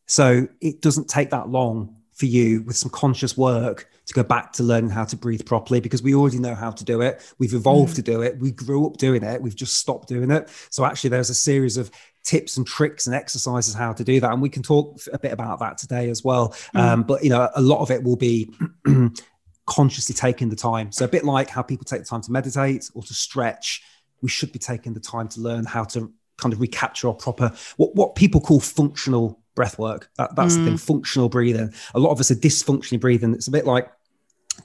so it doesn't take that long for you with some conscious work to go back to learning how to breathe properly because we already know how to do it. We've evolved to do it. We grew up doing it. We've just stopped doing it. So actually there's a series of tips and tricks and exercises how to do that. And we can talk a bit about that today as well. Um, but you know a lot of it will be consciously taking the time. So a bit like how people take the time to meditate or to stretch we should be taking the time to learn how to kind of recapture our proper what, what people call functional breath work. That, that's the thing. Functional breathing. A lot of us are dysfunctionally breathing. It's a bit like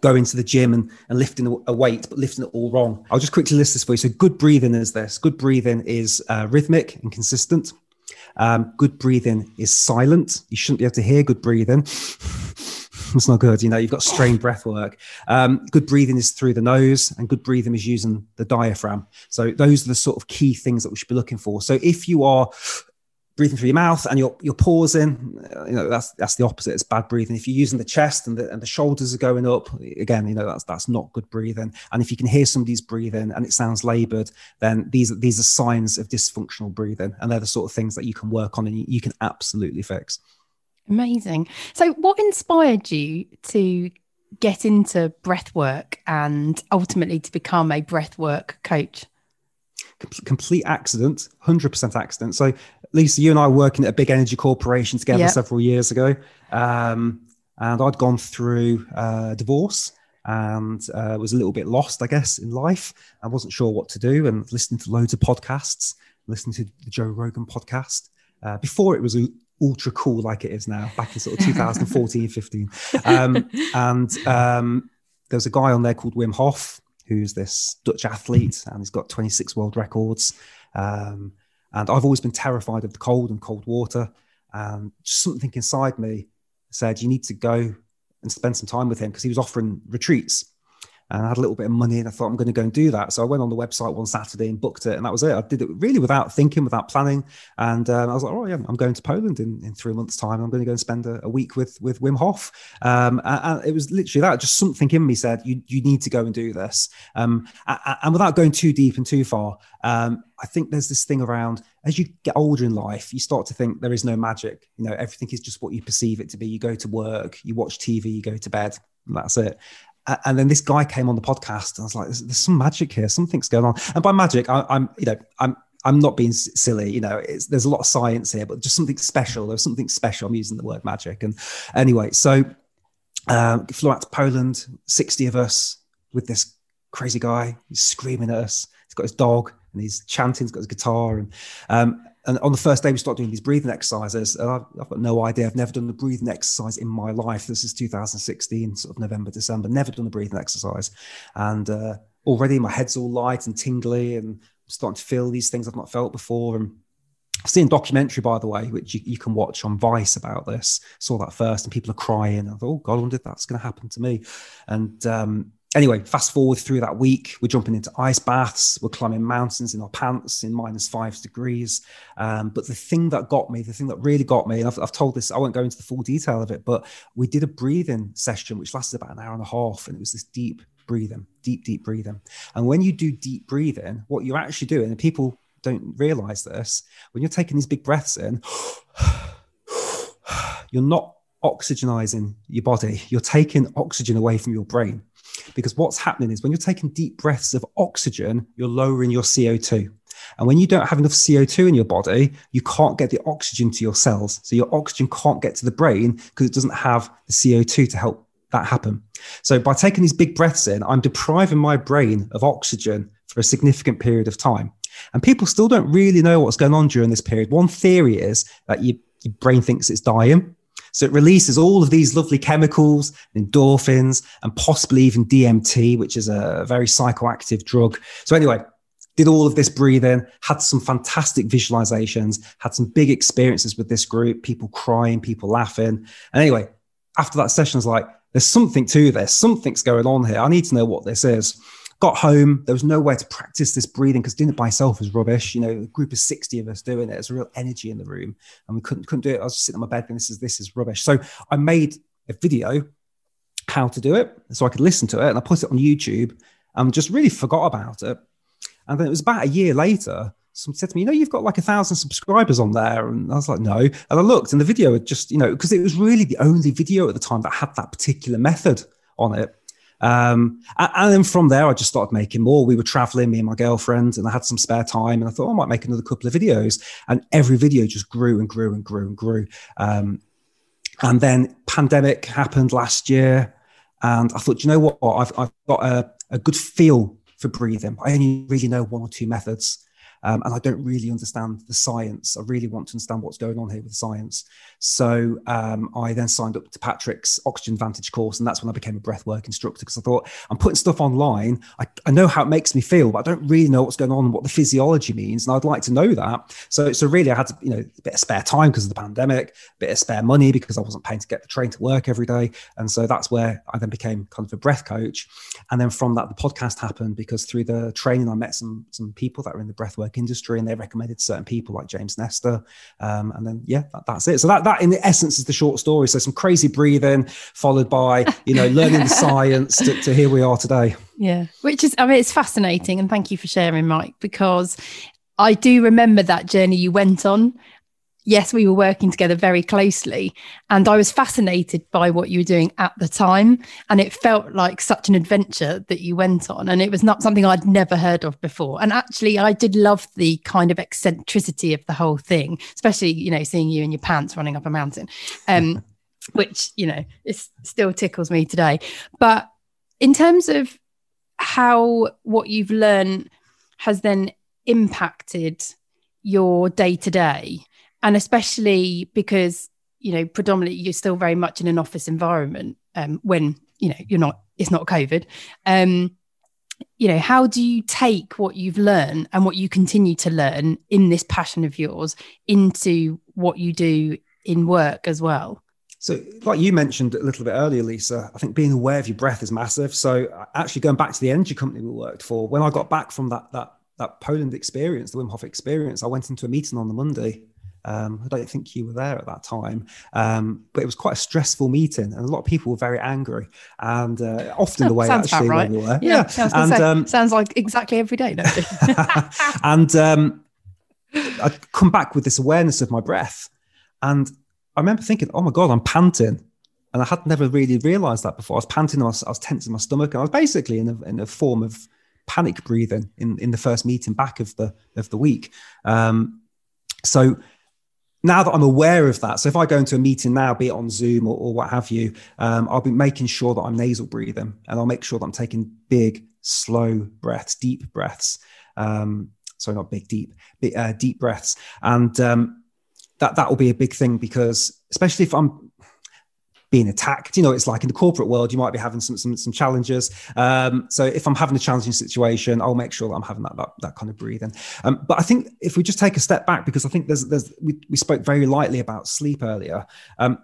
going to the gym and, and lifting a- a weight but lifting it all wrong. I'll just quickly list this for you. So good breathing is this. Good breathing is uh, rhythmic and consistent. Um, good breathing is silent. You shouldn't be able to hear good breathing. It's not good you know you've got strained breath work. Um, good breathing is through the nose and good breathing is using the diaphragm. So those are the sort of key things that we should be looking for. So if you are breathing through your mouth and you're you're pausing. You know that's that's the opposite. It's bad breathing. If you're using the chest and the, and the shoulders are going up again you know that's that's not good breathing. And if you can hear somebody's breathing and it sounds labored then these these are signs of dysfunctional breathing. And they're the sort of things that you can work on and you, you can absolutely fix. Amazing. So what inspired you to get into breath work and ultimately to become a breath work coach? Com- complete accident 100% accident. So lisa you and i were working at a big energy corporation together Yep. several years ago. Um, and i'd gone through uh, divorce and uh, was a little bit lost i guess in life. I wasn't sure what to do and listening to loads of podcasts listening to the joe rogan podcast uh, before it was ultra cool like it is now back in sort of 2014 15 um, and um, there was a guy on there called wim hof who's this Dutch athlete and he's got 26 world records. Um, and I've always been terrified of the cold and cold water. And just something inside me said, you need to go and spend some time with him because he was offering retreats. And I had a little bit of money and I thought I'm going to go and do that. So I went on the website one Saturday and booked it, and that was it. I did it really without thinking, without planning, and um, I was like, oh yeah, I'm going to Poland in, in three months' time. I'm going to go and spend a, a week with with Wim Hof, um, and, it was literally that. Just something in me said, you you need to go and do this. Um, and without going too deep and too far, um, I think there's this thing around as you get older in life, you start to think there is no magic. You know, everything is just what you perceive it to be. You go to work, you watch TV, you go to bed, and that's it and then this guy came on the podcast and I was like, there's, there's some magic here. Something's going on. And by magic, I, am you know, I'm, I'm not being silly, you know, there's a lot of science here, but just something special. There's something special. I'm using the word magic. And anyway, so um, flew out to Poland, 60 of us with this crazy guy. He's screaming at us. He's got his dog and he's chanting. He's got his guitar. And um, and on the first day we start doing these breathing exercises and I've, I've, got no idea i've never done a breathing exercise in my life this is 2016 sort of november december never done a breathing exercise and uh, already my head's all light and tingly and I'm starting to feel these things i've not felt before and I've seen a documentary, by the way, which you, you, can watch on Vice about this. Saw that first, and people are crying. I thought, oh God, I wonder if that's going to happen to me. And um, anyway, fast forward through that week, we're jumping into ice baths, we're climbing mountains in our pants in minus five degrees. Um, but the thing that got me, the thing that really got me, and I've, I've, told this, I won't go into the full detail of it, but we did a breathing session which lasted about an hour and a half, and it was this deep breathing, deep, deep breathing. And when you do deep breathing, what you're actually doing, and people don't realize this, when you're taking these big breaths in, you're not oxygenizing your body, you're taking oxygen away from your brain. Because what's happening is when you're taking deep breaths of oxygen, you're lowering your CO2. And when you don't have enough CO2 in your body, you can't get the oxygen to your cells. So your oxygen can't get to the brain because it doesn't have the CO2 to help that happen. So by taking these big breaths in, I'm depriving my brain of oxygen for a significant period of time. And people still don't really know what's going on during this period. One theory is that you, your brain thinks it's dying. So it releases all of these lovely chemicals, endorphins, and possibly even DMT, which is a very psychoactive drug. So, anyway, did all of this breathing, had some fantastic visualizations, had some big experiences with this group, people crying, people laughing. And anyway, after that session, I was like, there's something to this, something's going on here. I need to know what this is. Got home, there was nowhere to practice this breathing because doing it by myself was rubbish. You know, a group of 60 of us doing it, there's a real energy in the room, and we couldn't couldn't do it. I was sitting on my bed and this is this is rubbish. So I made a video how to do it so I could listen to it, and I put it on YouTube and just really forgot about it. And then it was about a year later, someone said to me, you know, you've got like a thousand subscribers on there. And I was like, no. And I looked and the video had just, you know, because it was really the only video at the time that had that particular method on it. Um, and, then from there, I just started making more. We were traveling, me and my girlfriend, and I had some spare time, and I thought oh, I might make another couple of videos. And every video just grew and grew and grew and grew. Um, and then pandemic happened last year, and I thought, you know what? I've, I've got a, a good feel for breathing. I only really know one or two methods um, and I don't really understand the science. I really want to understand what's going on here with science. So um, I then signed up to Patrick's Oxygen Advantage course, and that's when I became a breathwork instructor because I thought I'm putting stuff online. I, I, know how it makes me feel, but I don't really know what's going on and what the physiology means, and I'd like to know that. So, so really, I had to, you know, a bit of spare time because of the pandemic, a bit of spare money because I wasn't paying to get the train to work every day, and so that's where I then became kind of a breath coach. And then from that, the podcast happened because through the training, I met some some people that were in the breathwork industry and they recommended certain people like James Nestor. Um, and then, yeah, that, that's it. So that, that in the essence is the short story. So some crazy breathing followed by, you know, learning the science to, to here we are today. Yeah, which is, I mean, it's fascinating. And thank you for sharing, Mike, because I do remember that journey you went on yes, we were working together very closely. And I was fascinated by what you were doing at the time. And it felt like such an adventure that you went on. And it was not something I'd never heard of before. And actually, I did love the kind of eccentricity of the whole thing, especially, you know, seeing you in your pants running up a mountain, um, which, you know, it still tickles me today. But in terms of how what you've learned has then impacted your day to day and especially because you know predominantly you're still very much in an office environment um, when you know you're not it's not covid um, you know how do you take what you've learned and what you continue to learn in this passion of yours into what you do in work as well So, like you mentioned a little bit earlier, Lisa, I think being aware of your breath is massive. So, actually, going back to the energy company we worked for, when I got back from that that that Poland experience, the Wim Hof experience, I went into a meeting on the Monday. Um, I don't think you were there at that time, um, but it was quite a stressful meeting, and a lot of people were very angry. And uh, often the way sounds actually right. we were, Yeah, yeah. and say, um, sounds like exactly every day. Don't and um, I'd come back with this awareness of my breath, and I remember thinking, "Oh my god, I'm panting." And I had never really realized that before. I was panting, I was, I was tensing my stomach, and I was basically in a, in a form of panic breathing in, in the first meeting back of the of the week. Um, so now that I'm aware of that, so if I go into a meeting now, be it on Zoom or, or what have you, um, I'll be making sure that I'm nasal breathing, and I'll make sure that I'm taking big, slow breaths, deep breaths. Um, sorry, not big, deep, big, uh, deep breaths, and um, that that will be a big thing because especially if I'm being attacked. You know, it's like in the corporate world, you might be having some some, some challenges. Um, so if I'm having a challenging situation, I'll make sure that I'm having that that, that kind of breathing. Um, but I think if we just take a step back, because I think there's there's we, we spoke very lightly about sleep earlier. Um,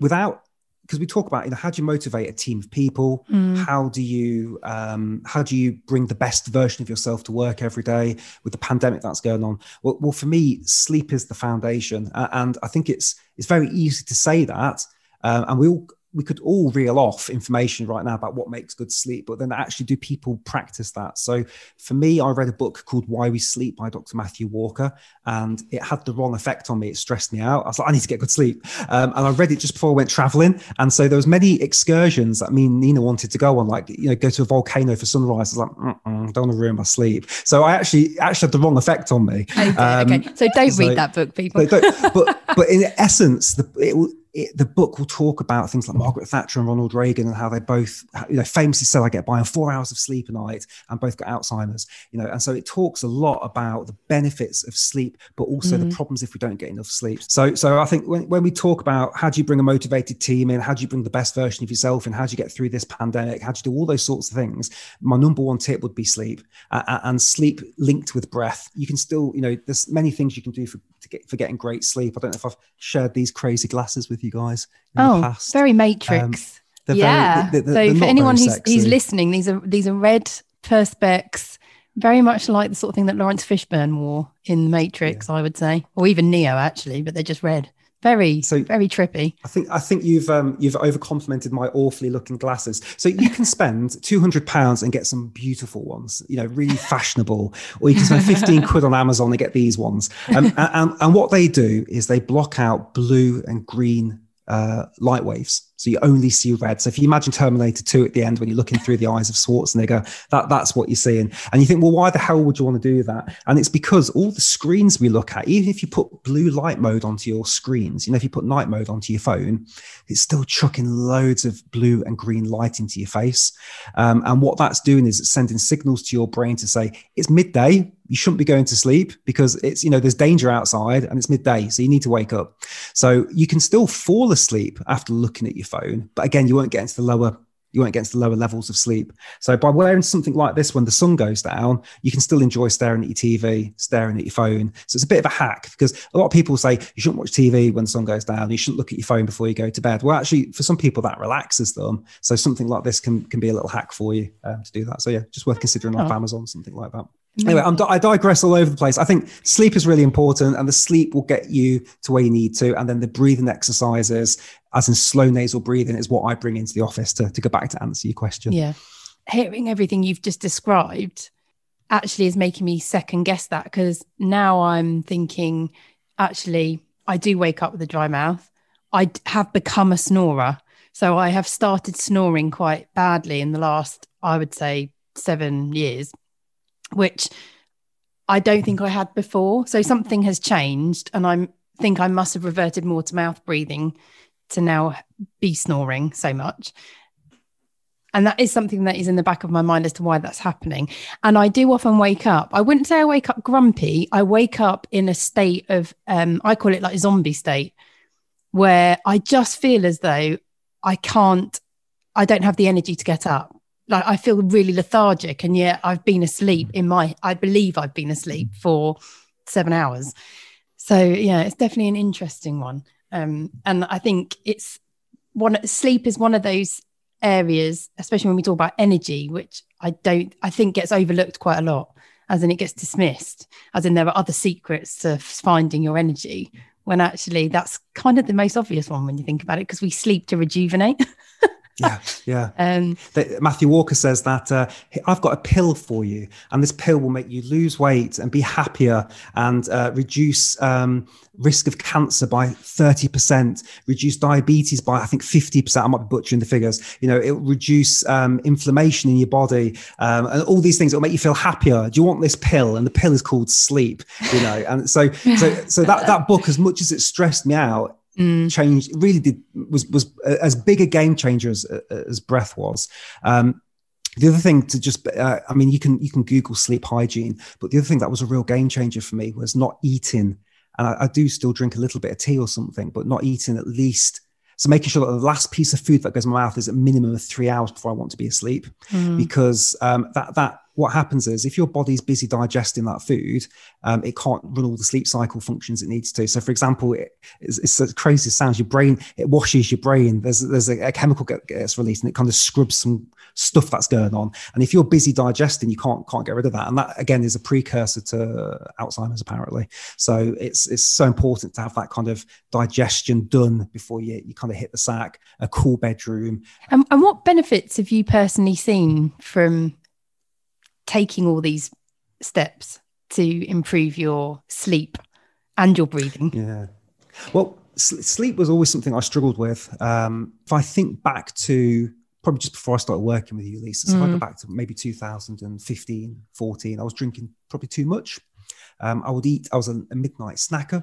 without because we talk about you know how do you motivate a team of people how do you um, how do you bring the best version of yourself to work every day with the pandemic that's going on well, well for me sleep is the foundation uh, and i think it's it's very easy to say that um, and we all we could all reel off information right now about what makes good sleep, but then actually do people practice that? So for me, I read a book called Why We Sleep by Dr. Matthew Walker, and it had the wrong effect on me. It stressed me out. I was like, I need to get good sleep. Um, and I read it just before I went traveling. And so there was many excursions that me and Nina wanted to go on, like, you know, go to a volcano for sunrise. I was like, don't want to ruin my sleep. So I actually, actually had the wrong effect on me. okay, Um, okay. So don't so- read that book, people. but, but, in essence, the, it, it, the book will talk about things like Margaret Thatcher and Ronald Reagan and how they both, you know, famously said, I get by on four hours of sleep a night and both got Alzheimer's, you know, and so it talks a lot about the benefits of sleep, but also the problems if we don't get enough sleep. So, so I think when, when we talk about how do you bring a motivated team in, how do you bring the best version of yourself and how do you get through this pandemic, how do you do all those sorts of things? My number one tip would be sleep uh, and sleep linked with breath. You can still, you know, there's many things you can do for, get, for getting great sleep. I don't know if I've shared these crazy glasses with you guys in the oh, past. very um, Matrix. They're Yeah. they're- they're so for anyone who's, who's listening, these are these are red perspex, very much like the sort of thing that Laurence Fishburne wore in The Matrix, I would say, or even Neo actually, but they're just red. Very, So- very trippy. I think I think you've um, you've overcomplimented my awfully looking glasses. So you can spend two hundred pounds and get some beautiful ones, you know, really fashionable, or you can spend fifteen quid on Amazon and get these ones. Um, and, and and what they do is they block out blue and green uh, light waves, so you only see red. So if you imagine Terminator Two at the end when you're looking through the eyes of Schwarzenegger, that that's what you're seeing, and you think, well, why the hell would you want to do that? And it's because all the screens we look at, even if you put blue light mode onto your screens, you know, if you put night mode onto your phone, it's still chucking loads of blue and green light into your face. Um, and what that's doing is it's sending signals to your brain to say it's midday. You shouldn't be going to sleep because it's, you know, there's danger outside and it's midday. So you need to wake up. So you can still fall asleep after looking at your phone. But again, you won't get into the lower you won't get into the lower levels of sleep. So by wearing something like this when the sun goes down, you can still enjoy staring at your TV, staring at your phone. So it's a bit of a hack because a lot of people say you shouldn't watch TV when the sun goes down. You shouldn't look at your phone before you go to bed. Well, actually, for some people that relaxes them. So something like this can can be a little hack for you um, to do that. So yeah, just worth considering off Oh. Amazon, something like that. Anyway, I'm, I digress all over the place. I think sleep is really important, and the sleep will get you to where you need to. And then the breathing exercises, as in slow nasal breathing, is what I bring into the office to, to go back to answer your question. Yeah. Hearing everything you've just described actually is making me second guess that because now I'm thinking, actually, I do wake up with a dry mouth. I have become a snorer. So I have started snoring quite badly in the last, I would say, seven years, which I don't think I had before. So something has changed, and I think I must have reverted more to mouth breathing to now be snoring so much. And that is something that is in the back of my mind as to why that's happening. And I do often wake up. I wouldn't say I wake up grumpy. I wake up in a state of, um, I call it like zombie state, where I just feel as though I can't, I don't have the energy to get up. Like I feel really lethargic. And yet I've been asleep in my, I believe I've been asleep for seven hours. So yeah, it's definitely an interesting one. Um, and I think it's one sleep is one of those areas, especially when we talk about energy, which I don't, I think gets overlooked quite a lot, as in it gets dismissed, as in there are other secrets to finding your energy, when actually that's kind of the most obvious one when you think about it, because we sleep to rejuvenate. yeah, yeah. Um, Matthew Walker says that uh, I've got a pill for you, and this pill will make you lose weight and be happier and uh, reduce um, risk of cancer by 30%, reduce diabetes by, I think, 50%. I might be butchering the figures. You know, it will reduce um, inflammation in your body um, and all these things. It'll make you feel happier. Do you want this pill? And the pill is called sleep, you know. And so, so, so that, that book, as much as it stressed me out, mm. changed, really did, was, was as big a game changer as, as breath was. Um, the other thing to just, uh, I mean, you can you can Google sleep hygiene, but the other thing that was a real game changer for me was not eating and I, I, do still drink a little bit of tea or something, but not eating at least. So making sure that the last piece of food that goes in my mouth is a minimum of three hours before I want to be asleep, mm. because um, that that what happens is if your body's busy digesting that food, um, it can't run all the sleep cycle functions it needs to. So, for example, it, it's, it's crazy as sounds. Your brain it washes your brain. There's there's a, a chemical get, gets released and it kind of scrubs some stuff that's going on. And if you're busy digesting, you can't can't get rid of that. And that again is a precursor to Alzheimer's apparently. So it's it's so important to have that kind of digestion done before you you kind of hit the sack. A cool bedroom. And, and what benefits have you personally seen from taking all these steps to improve your sleep and your breathing? Yeah. Well, sleep was always something I struggled with. Um, if I think back to probably just before I started working with you, Lisa, so mm. if I go mm. back to maybe 2015, 14, I was drinking probably too much. Um, I would eat, I was a, a midnight snacker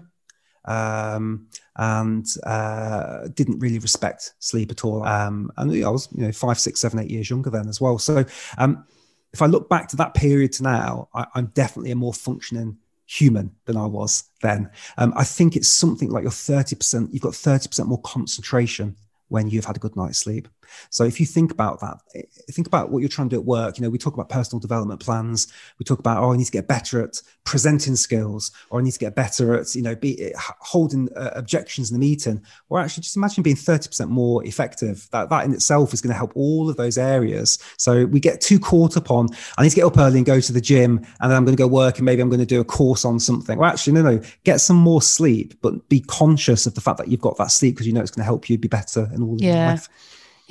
um, and uh, didn't really respect sleep at all. Um, and I was, you know, five, six, seven, eight years younger then as well. So um, if I look back to that period to now, I, am definitely a more functioning human than I was then. Um, I think it's something like you're 30%, you've got 30% more concentration when you've had a good night's sleep. So if you think about that, think about what you're trying to do at work. You know, we talk about personal development plans. We talk about, oh, I need to get better at presenting skills, or I need to get better at, you know, be holding uh, objections in the meeting. Or actually, just imagine being 30% more effective. That that in itself is going to help all of those areas. So we get too caught up on, I need to get up early and go to the gym, and then I'm going to go work, and maybe I'm going to do a course on something. Well, actually, no, no, get some more sleep, but be conscious of the fact that you've got that sleep because you know it's going to help you be better in all yeah. life.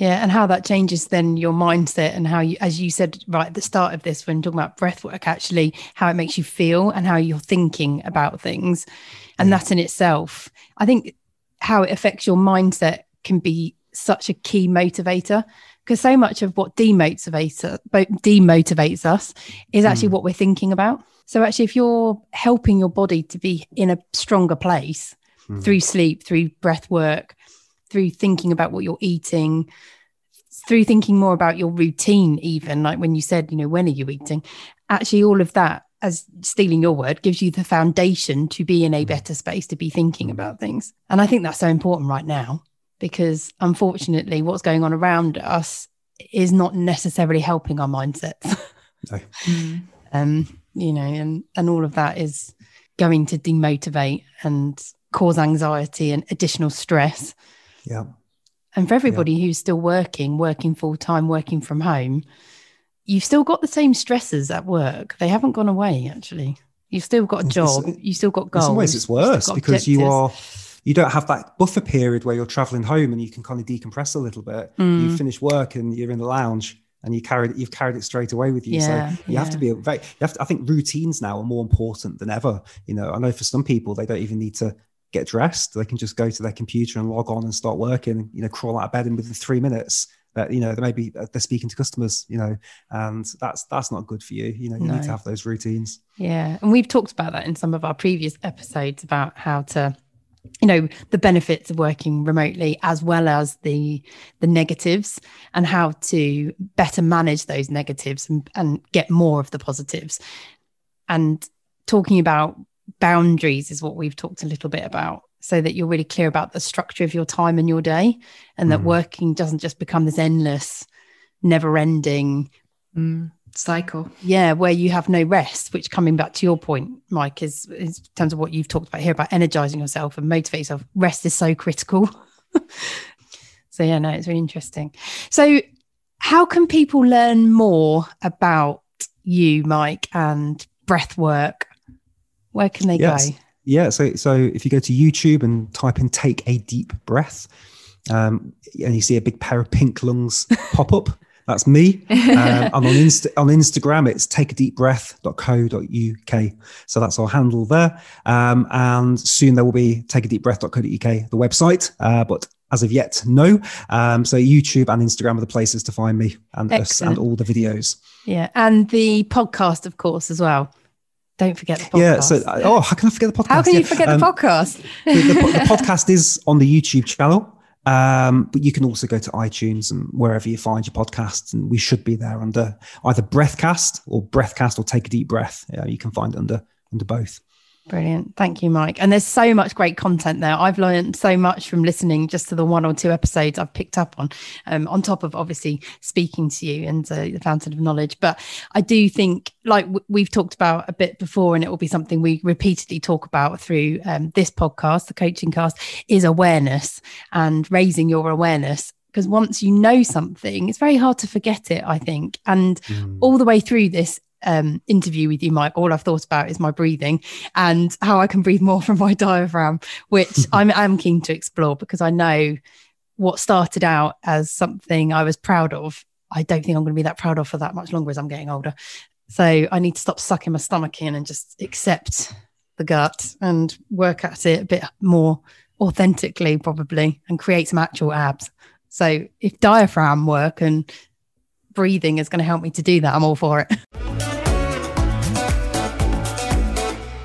Yeah, and how that changes then your mindset and how you, as you said right at the start of this, when talking about breath work, actually how it makes you feel and how you're thinking about things. And that in itself, I think how it affects your mindset can be such a key motivator because so much of what demotivates, demotivates us is actually mm. what we're thinking about. So actually, if you're helping your body to be in a stronger place mm. through sleep, through breath work, through thinking about what you're eating, through thinking more about your routine, even like when you said, you know, when are you eating? Actually, all of that, as stealing your word, gives you the foundation to be in a mm. better space to be thinking mm. about things. And I think that's so important right now because unfortunately, what's going on around us is not necessarily helping our mindsets. No. um, you know, and and all of that is going to demotivate and cause anxiety and additional stress. Yeah. And for everybody yeah. who's still working, working full time, working from home, you've still got the same stresses at work. They haven't gone away, actually. You've still got a job. You've still got goals. In some ways, it's worse because objectives. you are you don't have that buffer period where you're traveling home and you can kind of decompress a little bit. Mm. You finish work and you're in the lounge and you carried you've carried it straight away with you. Yeah, so you yeah. have to be a very you have to, I think routines now are more important than ever. You know, I know for some people they don't even need to get dressed. They can just go to their computer and log on and start working. You know, crawl out of bed in within three minutes. That you know, they maybe uh, they're speaking to customers. You know, and that's that's not good for you. You know, you no. need to have those routines. Yeah, and we've talked about that in some of our previous episodes about how to you know the benefits of working remotely as well as the the negatives and how to better manage those negatives and, and get more of the positives and talking about boundaries is what we've talked a little bit about so that you're really clear about the structure of your time and your day and that mm. working doesn't just become this endless never ending mm. cycle. Yeah, where you have no rest, which coming back to your point, Mike, is, is in terms of what you've talked about here about energizing yourself and motivate yourself. Rest is so critical. so yeah, no, it's really interesting. So how can people learn more about you, Mike, and breath work? Where can they yes. go? Yeah, so so if you go to YouTube and type in "take a deep breath," um, and you see a big pair of pink lungs pop up, that's me. Um, and on, Insta- on Instagram, it's takeadeepbreath.co.uk. So that's our handle there. Um, and soon there will be takeadeepbreath.co.uk, the website. Uh, but as of yet, no. Um, so YouTube and Instagram are the places to find me and us and all the videos. Yeah, and the podcast, of course, as well. Don't forget the podcast. Yeah. So, oh, how can I forget the podcast? How can you yeah. forget um, the podcast? the, the, the podcast is on the YouTube channel. Um, but you can also go to iTunes and wherever you find your podcasts, and we should be there under either Breathcast or Breathcast or Take a Deep Breath. Yeah, you can find it under under both. Brilliant. Thank you, Mike. And there's so much great content there. I've learned so much from listening just to the one or two episodes I've picked up on, um, on top of obviously speaking to you and uh, the fountain of knowledge. But I do think, like w- we've talked about a bit before, and it will be something we repeatedly talk about through um, this podcast, the coaching cast, is awareness and raising your awareness because once you know something, it's very hard to forget it, I think. And mm. all the way through this, um, interview with you, Mike, all I've thought about is my breathing and how I can breathe more from my diaphragm, which I'm, I'm keen to explore because I know what started out as something I was proud of. I don't think I'm going to be that proud of for that much longer as I'm getting older. So I need to stop sucking my stomach in and just accept the gut and work at it a bit more authentically, probably, and create some actual abs. So if diaphragm work and breathing is going to help me to do that, I'm all for it.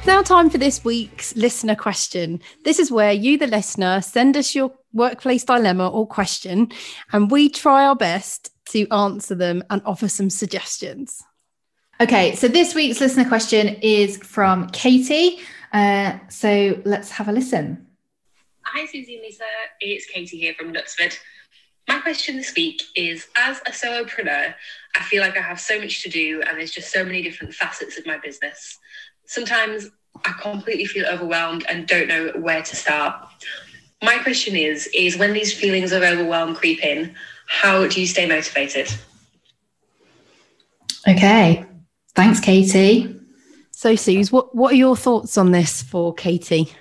now time for this week's listener question. This is where you, the listener, send us your workplace dilemma or question, and we try our best to answer them and offer some suggestions. Okay, so this week's listener question is from Katie. Uh, so let's have a listen. Hi, Suzy and Lisa. It's Katie here from Knutsford. My question this week is As a solopreneur, I feel like I have so much to do, and there's just so many different facets of my business sometimes I completely feel overwhelmed and don't know where to start. My question is is when these feelings of overwhelm creep in, how do you stay motivated? Okay. Thanks, Katie. So, Suze, what, what are your thoughts on this for Katie?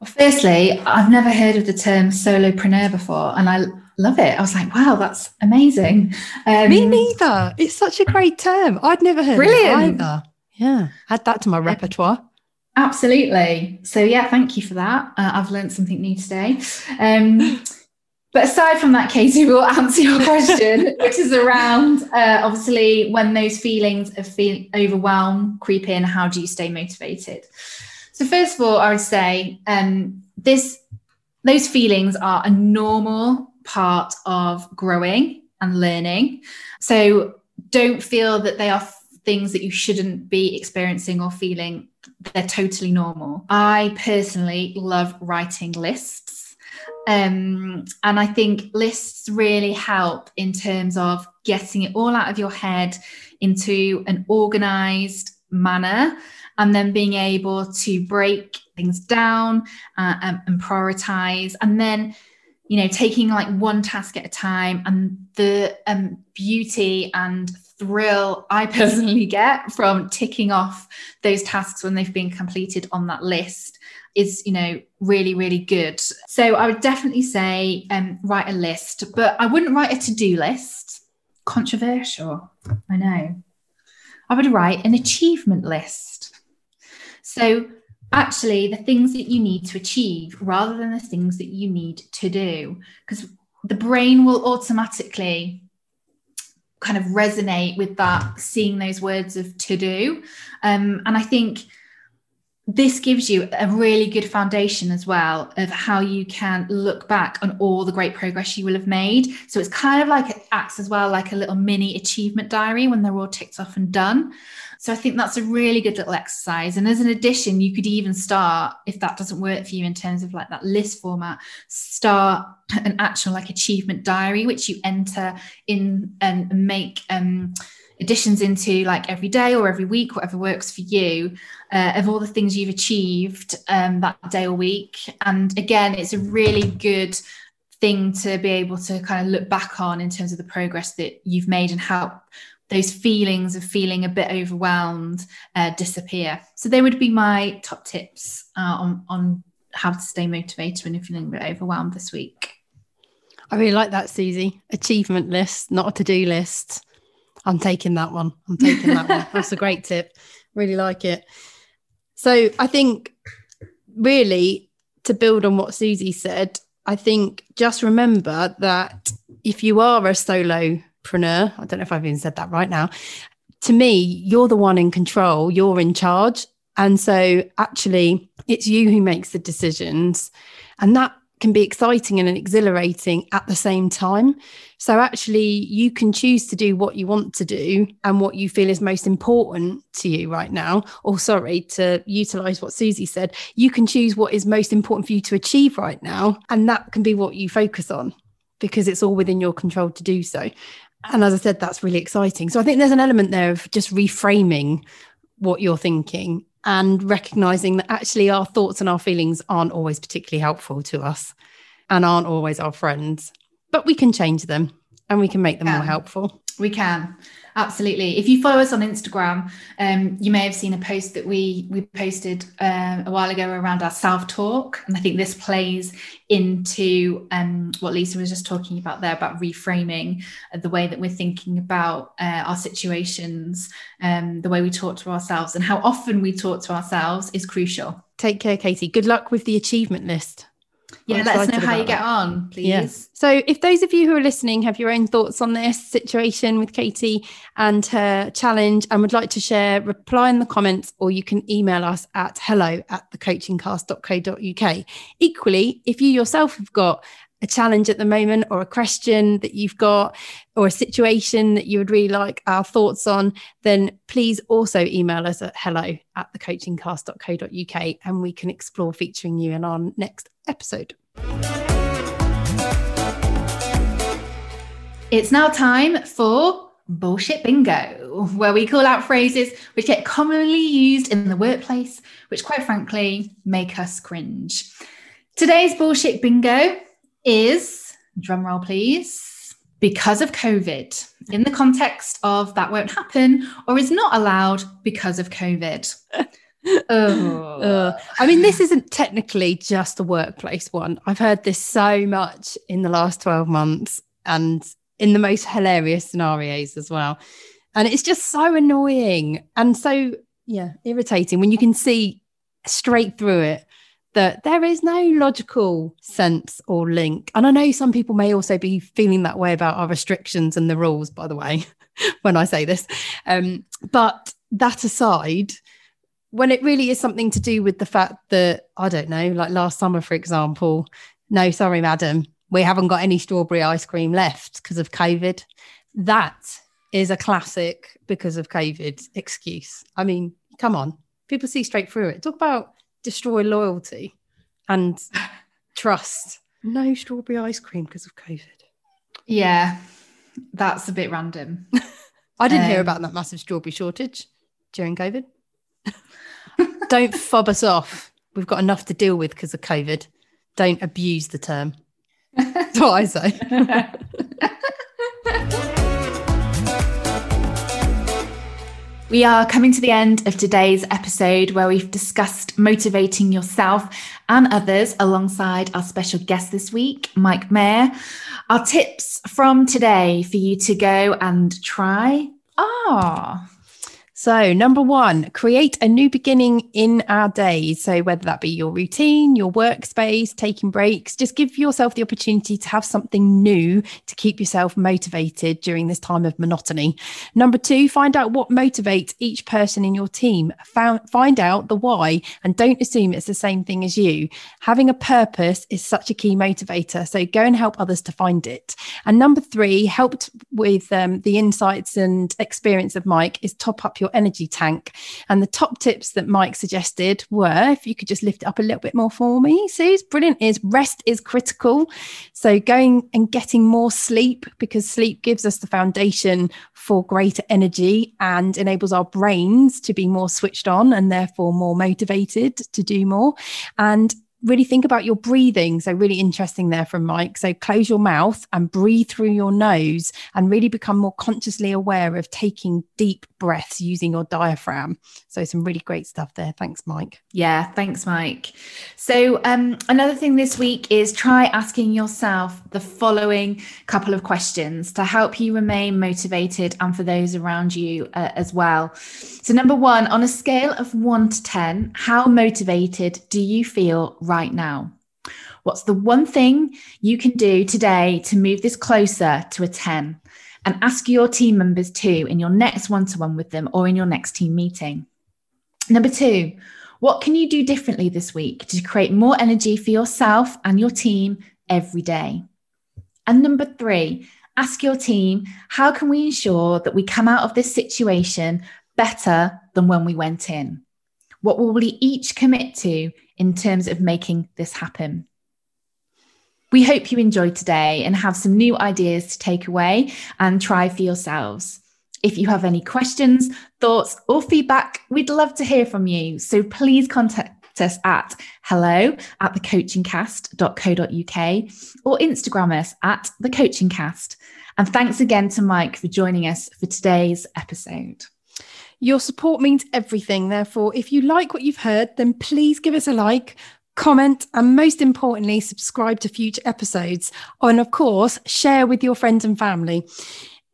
Well, firstly, I've never heard of the term solopreneur before, and I love it. I was like, wow, that's amazing. Um, Me neither. It's such a great term. I'd never heard brilliant. it either. Yeah, add that to my repertoire. Absolutely. So yeah, thank you for that. Uh, I've learned something new today. Um, but aside from that, Katie, we'll answer your question, which is around uh, obviously when those feelings of feel overwhelm creep in, how do you stay motivated? So first of all, I would say um, this those feelings are a normal part of growing and learning. So don't feel that they are things that you shouldn't be experiencing or feeling, they're totally normal. I personally love writing lists. Um, and I think lists really help in terms of getting it all out of your head into an organized manner and then being able to break things down uh, and, and prioritize and then you know taking like one task at a time and the um, beauty and thrill I personally get from ticking off those tasks when they've been completed on that list is you know really really good. So i would definitely say um, write a list but i wouldn't write a to-do list. Controversial. I know. I would write an achievement list. So actually the things that you need to achieve rather than the things that you need to do because the brain will automatically kind of resonate with that, seeing those words of to do. Um, and I think this gives you a really good foundation as well of how you can look back on all the great progress you will have made. So it's kind of like it acts as well like a little mini achievement diary when they're all ticked off and done. So I think that's a really good little exercise. And as an addition, you could even start, if that doesn't work for you in terms of like that list format, start an actual like achievement diary, which you enter in and make um additions into like every day or every week, whatever works for you, uh, of all the things you've achieved um, that day or week. And again, it's a really good thing to be able to kind of look back on in terms of the progress that you've made and help those feelings of feeling a bit overwhelmed uh, disappear. So they would be my top tips uh, on on how to stay motivated when you're feeling a bit overwhelmed this week. I really like that, Suzy. Achievement list, not a to-do list. I'm taking that one. I'm taking that one. That's a great tip. Really like it. So I think really to build on what Suzy said, I think just remember that if you are a solopreneur, I don't know if I've even said that right now, to me, you're the one in control, you're in charge. And so actually, it's you who makes the decisions. And that can be exciting and exhilarating at the same time. So, actually, you can choose to do what you want to do and what you feel is most important to you right now. Or, sorry, to utilize what Suzy said, you can choose what is most important for you to achieve right now. And that can be what you focus on because it's all within your control to do so. And as I said, that's really exciting. So, I think there's an element there of just reframing what you're thinking and recognizing that actually our thoughts and our feelings aren't always particularly helpful to us and aren't always our friends, but we can change them and we can make them yeah, more helpful. We can. Absolutely. If you follow us on Instagram, um, you may have seen a post that we we posted um, a while ago around our self talk, and I think this plays into um, what Lisa was just talking about there about reframing the way that we're thinking about uh, our situations, um, the way we talk to ourselves, and how often we talk to ourselves is crucial. Take care, Katie. Good luck with the achievement list yeah, let us know how you get on, please. Yeah. So, if those of you who are listening have your own thoughts on this situation with Katie and her challenge and would like to share, reply in the comments or you can email us at hello at thecoachingcast.co.uk. Equally, if you yourself have got a challenge at the moment or a question that you've got or a situation that you would really like our thoughts on, then please also email us at hello at thecoachingcast.co.uk and we can explore featuring you in our next episode. It's now time for Bullshit Bingo, where we call out phrases which get commonly used in the workplace, which quite frankly make us cringe. Today's Bullshit Bingo is, drumroll please, because of COVID, in the context of that won't happen or is not allowed because of COVID. oh. I mean, this isn't technically just a workplace one. I've heard this so much in the last 12 months and in the most hilarious scenarios as well. And it's just so annoying and so, yeah, irritating when you can see straight through it that there is no logical sense or link. And I know some people may also be feeling that way about our restrictions and the rules, by the way, when I say this. Um, but that aside, when it really is something to do with the fact that I don't know, like last summer, for example, no, sorry, madam, we haven't got any strawberry ice cream left because of COVID. That is a classic because of COVID excuse. I mean, come on, people see straight through it. Talk about destroy loyalty and trust. No strawberry ice cream because of COVID. Yeah, that's a bit random. I didn't um, hear about that massive strawberry shortage during COVID. Don't fob us off. We've got enough to deal with because of COVID. Don't abuse the term. That's what I say. We are coming to the end of today's episode where we've discussed motivating yourself and others alongside our special guest this week, Mike Maher. Our tips from today for you to go and try are so, number one, create a new beginning in our days. So, whether that be your routine, your workspace, taking breaks, just give yourself the opportunity to have something new to keep yourself motivated during this time of monotony. Number two, find out what motivates each person in your team. find out the why and don't assume it's the same thing as you. Having a purpose is such a key motivator. So, go and help others to find it. And number three, helped with um, the insights and experience of Mike, is top up your energy tank. And the top tips that Mike suggested were if you could just lift it up a little bit more for me, Suze, brilliant, is rest is critical. So going and getting more sleep because sleep gives us the foundation for greater energy and enables our brains to be more switched on and therefore more motivated to do more. And really think about your breathing. So, really interesting there from Mike. So, close your mouth and breathe through your nose and really become more consciously aware of taking deep breaths using your diaphragm. So, some really great stuff there. Thanks, Mike. Yeah, thanks, Mike. So, um, another thing this week is try asking yourself the following couple of questions to help you remain motivated and for those around you uh, as well. So, number one, on a scale of one to 10, how motivated do you feel right right now? What's the one thing you can do today to move this closer to a 10? And ask your team members too in your next one to one with them or in your next team meeting. Number two, what can you do differently this week to create more energy for yourself and your team every day? And number three, ask your team, how can we ensure that we come out of this situation better than when we went in? What will we each commit to in terms of making this happen? We hope you enjoyed today and have some new ideas to take away and try for yourselves. If you have any questions, thoughts, or feedback, we'd love to hear from you. So please contact us at hello at thecoachingcast.co.uk or Instagram us at thecoachingcast. And thanks again to Mike for joining us for today's episode. Your support means everything. Therefore, if you like what you've heard, then please give us a like, comment, and most importantly, subscribe to future episodes. And of course, share with your friends and family.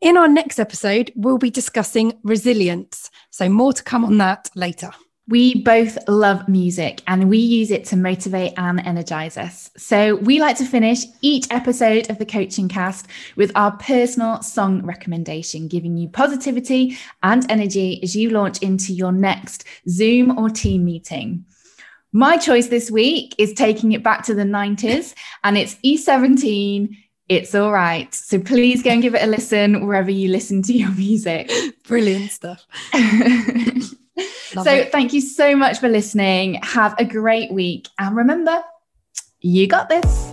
In our next episode, we'll be discussing resilience. So, more to come on that later. We both love music and we use it to motivate and energize us. So we like to finish each episode of the coaching cast with our personal song recommendation, giving you positivity and energy as you launch into your next Zoom or team meeting. My choice this week is taking it back to the 90s and it's E17. It's all right. So please go and give it a listen wherever you listen to your music. Brilliant stuff. so it. thank you so much for listening. Have a great week. And remember, you got this.